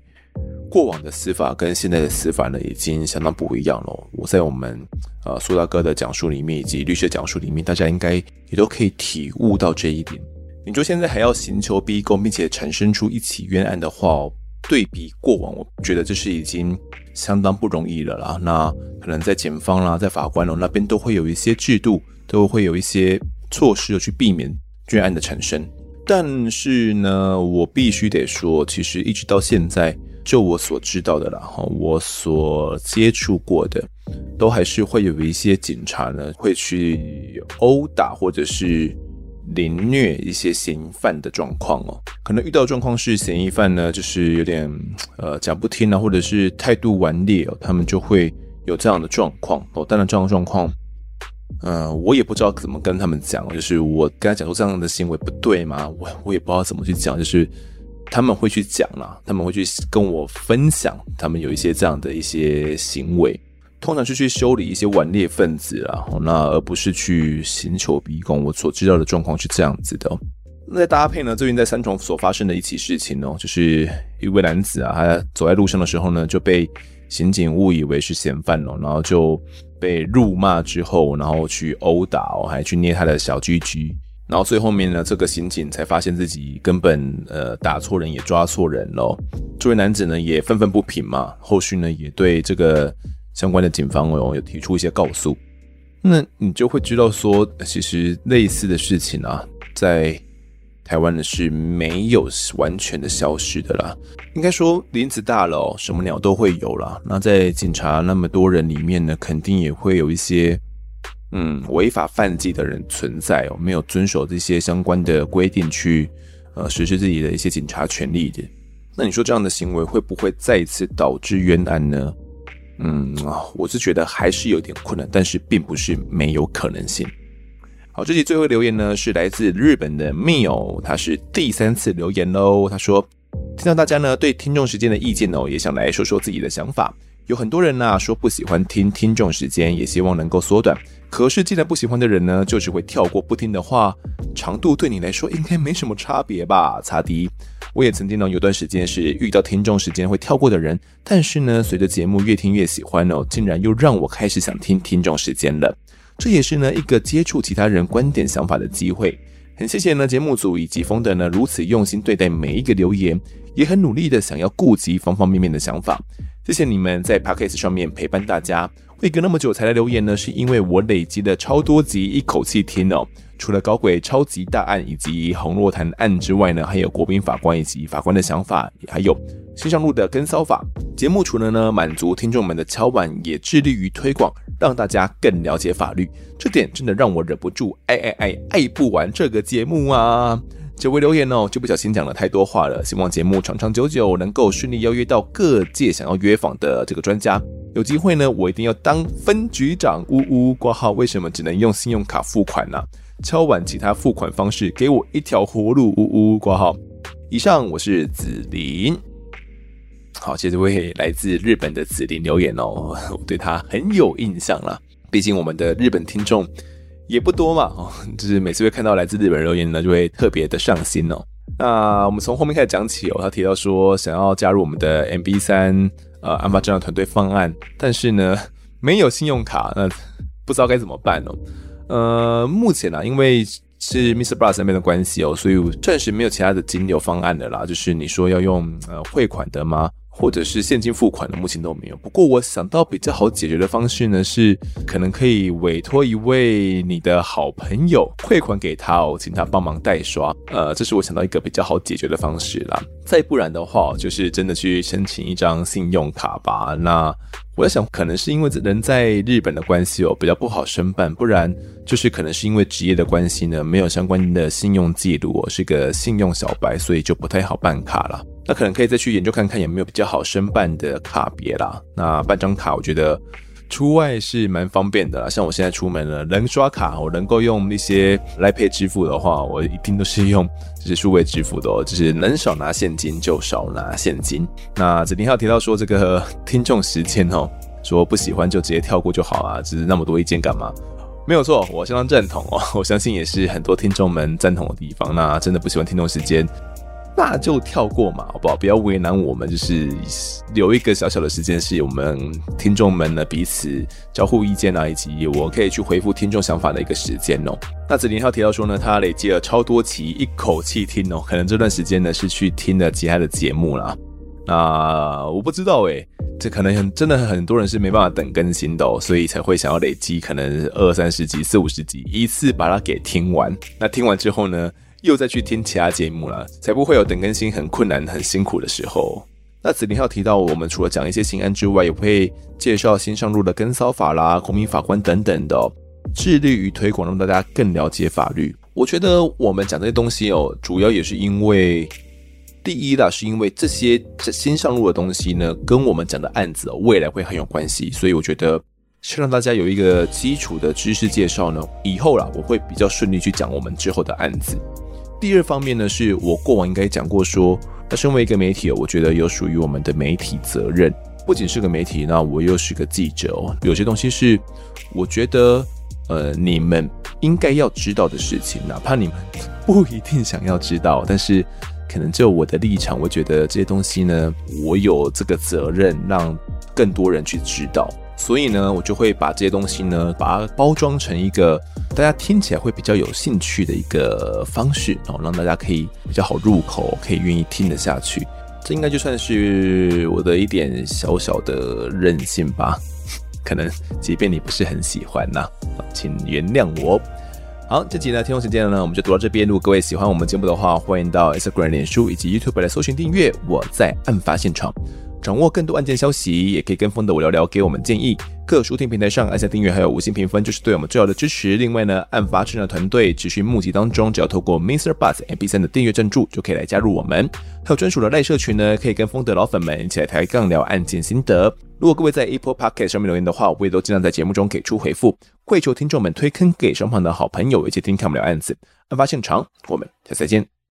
过往的司法跟现在的司法呢已经相当不一样了。我在我们呃苏大哥的讲述里面，以及律师讲述里面，大家应该也都可以体悟到这一点。你说现在还要刑求逼供，并且产生出一起冤案的话，对比过往，我觉得这是已经相当不容易了啦。那可能在检方啦，在法官哦那边都会有一些制度，都会有一些措施去避免冤案的产生。但是呢，我必须得说，其实一直到现在，就我所知道的啦，哈，我所接触过的，都还是会有一些警察呢，会去殴打或者是。凌虐一些嫌疑犯的状况哦，可能遇到状况是嫌疑犯呢，就是有点呃讲不听啊，或者是态度顽劣哦，他们就会有这样的状况哦。当然这样的状况，呃，我也不知道怎么跟他们讲，就是我跟他讲说这样的行为不对嘛，我我也不知道怎么去讲，就是他们会去讲啦，他们会去跟我分享，他们有一些这样的一些行为。通常是去修理一些顽劣分子啊，那而不是去刑求逼供。我所知道的状况是这样子的。那再搭配呢，最近在三重所发生的一起事情哦，就是一位男子啊，他走在路上的时候呢，就被刑警误以为是嫌犯哦，然后就被辱骂之后，然后去殴打哦，还去捏他的小鸡鸡，然后最后面呢，这个刑警才发现自己根本呃打错人也抓错人喽。这位男子呢也愤愤不平嘛，后续呢也对这个。相关的警方哦，有提出一些告诉，那你就会知道说，其实类似的事情啊，在台湾呢是没有完全的消失的啦。应该说，林子大了，什么鸟都会有啦。那在警察那么多人里面呢，肯定也会有一些嗯违法犯纪的人存在哦，没有遵守这些相关的规定去呃实施自己的一些警察权利的。那你说这样的行为会不会再一次导致冤案呢？嗯，我是觉得还是有点困难，但是并不是没有可能性。好，这集最后留言呢是来自日本的 Mio，他是第三次留言喽。他说听到大家呢对听众时间的意见哦，也想来说说自己的想法。有很多人呐、说不喜欢听听众时间，也希望能够缩短。可是既然不喜欢的人呢，就是会跳过不听的话，长度对你来说应该没什么差别吧？擦迪，我也曾经呢有段时间是遇到听众时间会跳过的人，但是呢随着节目越听越喜欢哦，竟然又让我开始想听听众时间了。这也是呢一个接触其他人观点想法的机会。很谢谢呢节目组以及风的呢如此用心对待每一个留言，也很努力的想要顾及方方面面的想法。谢谢你们在 Podcast 上面陪伴大家。会隔那么久才来留言呢，是因为我累积了超多集一口气听哦。除了搞轨超级大案以及红若潭案之外呢，还有国宾法官以及法官的想法，还有新上路的跟骚法节目。除了呢满足听众们的敲碗，也致力于推广。让大家更了解法律，这点真的让我忍不住爱爱爱爱不完这个节目啊！这位留言哦，就不小心讲了太多话了。希望节目长长久久，能够顺利邀约到各界想要约访的这个专家。有机会呢，我一定要当分局长。呜呜挂号，为什么只能用信用卡付款呢、敲碗其他付款方式，给我一条活路。呜呜挂号。以上，我是子琳。好，谢谢这位来自日本的子琳留言哦，我对他很有印象了。毕竟我们的日本听众也不多嘛，哦，就是每次会看到来自日本留言呢，就会特别的上心哦。那我们从后面开始讲起哦，他提到说想要加入我们的 MB3 呃案发侦查团队方案，但是呢 没有信用卡，那 不知道该怎么办哦。呃，目前呢，啊，因为是 Mr. Bus 那边的关系哦，所以暂时没有其他的金流方案的啦。就是你说要用呃汇款的吗？或者是现金付款的，目前都没有。不过我想到比较好解决的方式呢，是可能可以委托一位你的好朋友汇款给他哦，请他帮忙代刷。呃，这是我想到一个比较好解决的方式啦。再不然的话，就是真的去申请一张信用卡吧。那我在想，可能是因为人在日本的关系哦，比较不好申办，不然就是可能是因为职业的关系呢，没有相关的信用记录哦，是个信用小白，所以就不太好办卡了。那可能可以再去研究看看有没有比较好申办的卡别啦。那办张卡，我觉得出外是蛮方便的啦。像我现在出门了，能刷卡，我能够用那些来配支付的话，我一定都是用就是数位支付的哦。就是能少拿现金就少拿现金。那子婷还有提到说这个听众时间哦，说不喜欢就直接跳过就好啊，只是那么多意见干嘛？没有错，我相当赞同哦。我相信也是很多听众们赞同的地方。那真的不喜欢听众时间。那就跳过嘛，好不好？不要为难我们，就是留一个小小的时间，是我们听众们呢彼此交互意见啊，以及我可以去回复听众想法的一个时间哦。那子林还提到说呢，他累积了超多期，一口气听哦，可能这段时间呢是去听了其他的节目啦。那我不知道诶，这可能很真的很多人是没办法等更新的哦，所以才会想要累积可能二三十集、四五十集，一次把它给听完。那听完之后呢，又再去听其他节目了，才不会有等更新很困难、很辛苦的时候。那子林还有提到，我们除了讲一些新案之外，也会介绍新上路的跟骚法啦、公民法官等等的哦，致力于推广，让大家更了解法律。我觉得我们讲这些东西哦，主要也是因为，第一啦，是因为这些新上路的东西呢，跟我们讲的案子，未来会很有关系，所以我觉得是让大家有一个基础的知识介绍呢，以后啦，我会比较顺利去讲我们之后的案子。第二方面呢，是我过往应该讲过说，那身为一个媒体，我觉得有属于我们的媒体责任。不仅是个媒体，那我又是个记者哦。有些东西是我觉得，呃，你们应该要知道的事情，哪怕你们不一定想要知道，但是可能就我的立场，我觉得这些东西呢，我有这个责任让更多人去知道。所以呢，我就会把这些东西呢，把它包装成一个大家听起来会比较有兴趣的一个方式，然后让大家可以比较好入口，可以愿意听得下去。这应该就算是我的一点小小的任性吧。可能即便你不是很喜欢呐，请原谅我。好，这集呢，天空时间呢，我们就读到这边。如果各位喜欢我们节目的话，欢迎到 Instagram、脸书以及 YouTube 来搜寻订阅。我在案发现场。掌握更多案件消息，也可以跟风的我聊聊，给我们建议。各收听平台上按下订阅，还有五星评分，就是对我们最好的支持。另外呢，案发侦查团队持续募集当中，只要透过 Mister Bus MP3 的订阅赞助，就可以来加入我们。还有专属的赖社群呢，可以跟风德老粉们一起来抬杠聊案件心得。如果各位在 Apple Podcast 上面留言的话，我也都尽量在节目中给出回复。跪求听众们推坑给身旁的好朋友，一起听看我们聊案子。案发现场，我们下次再见。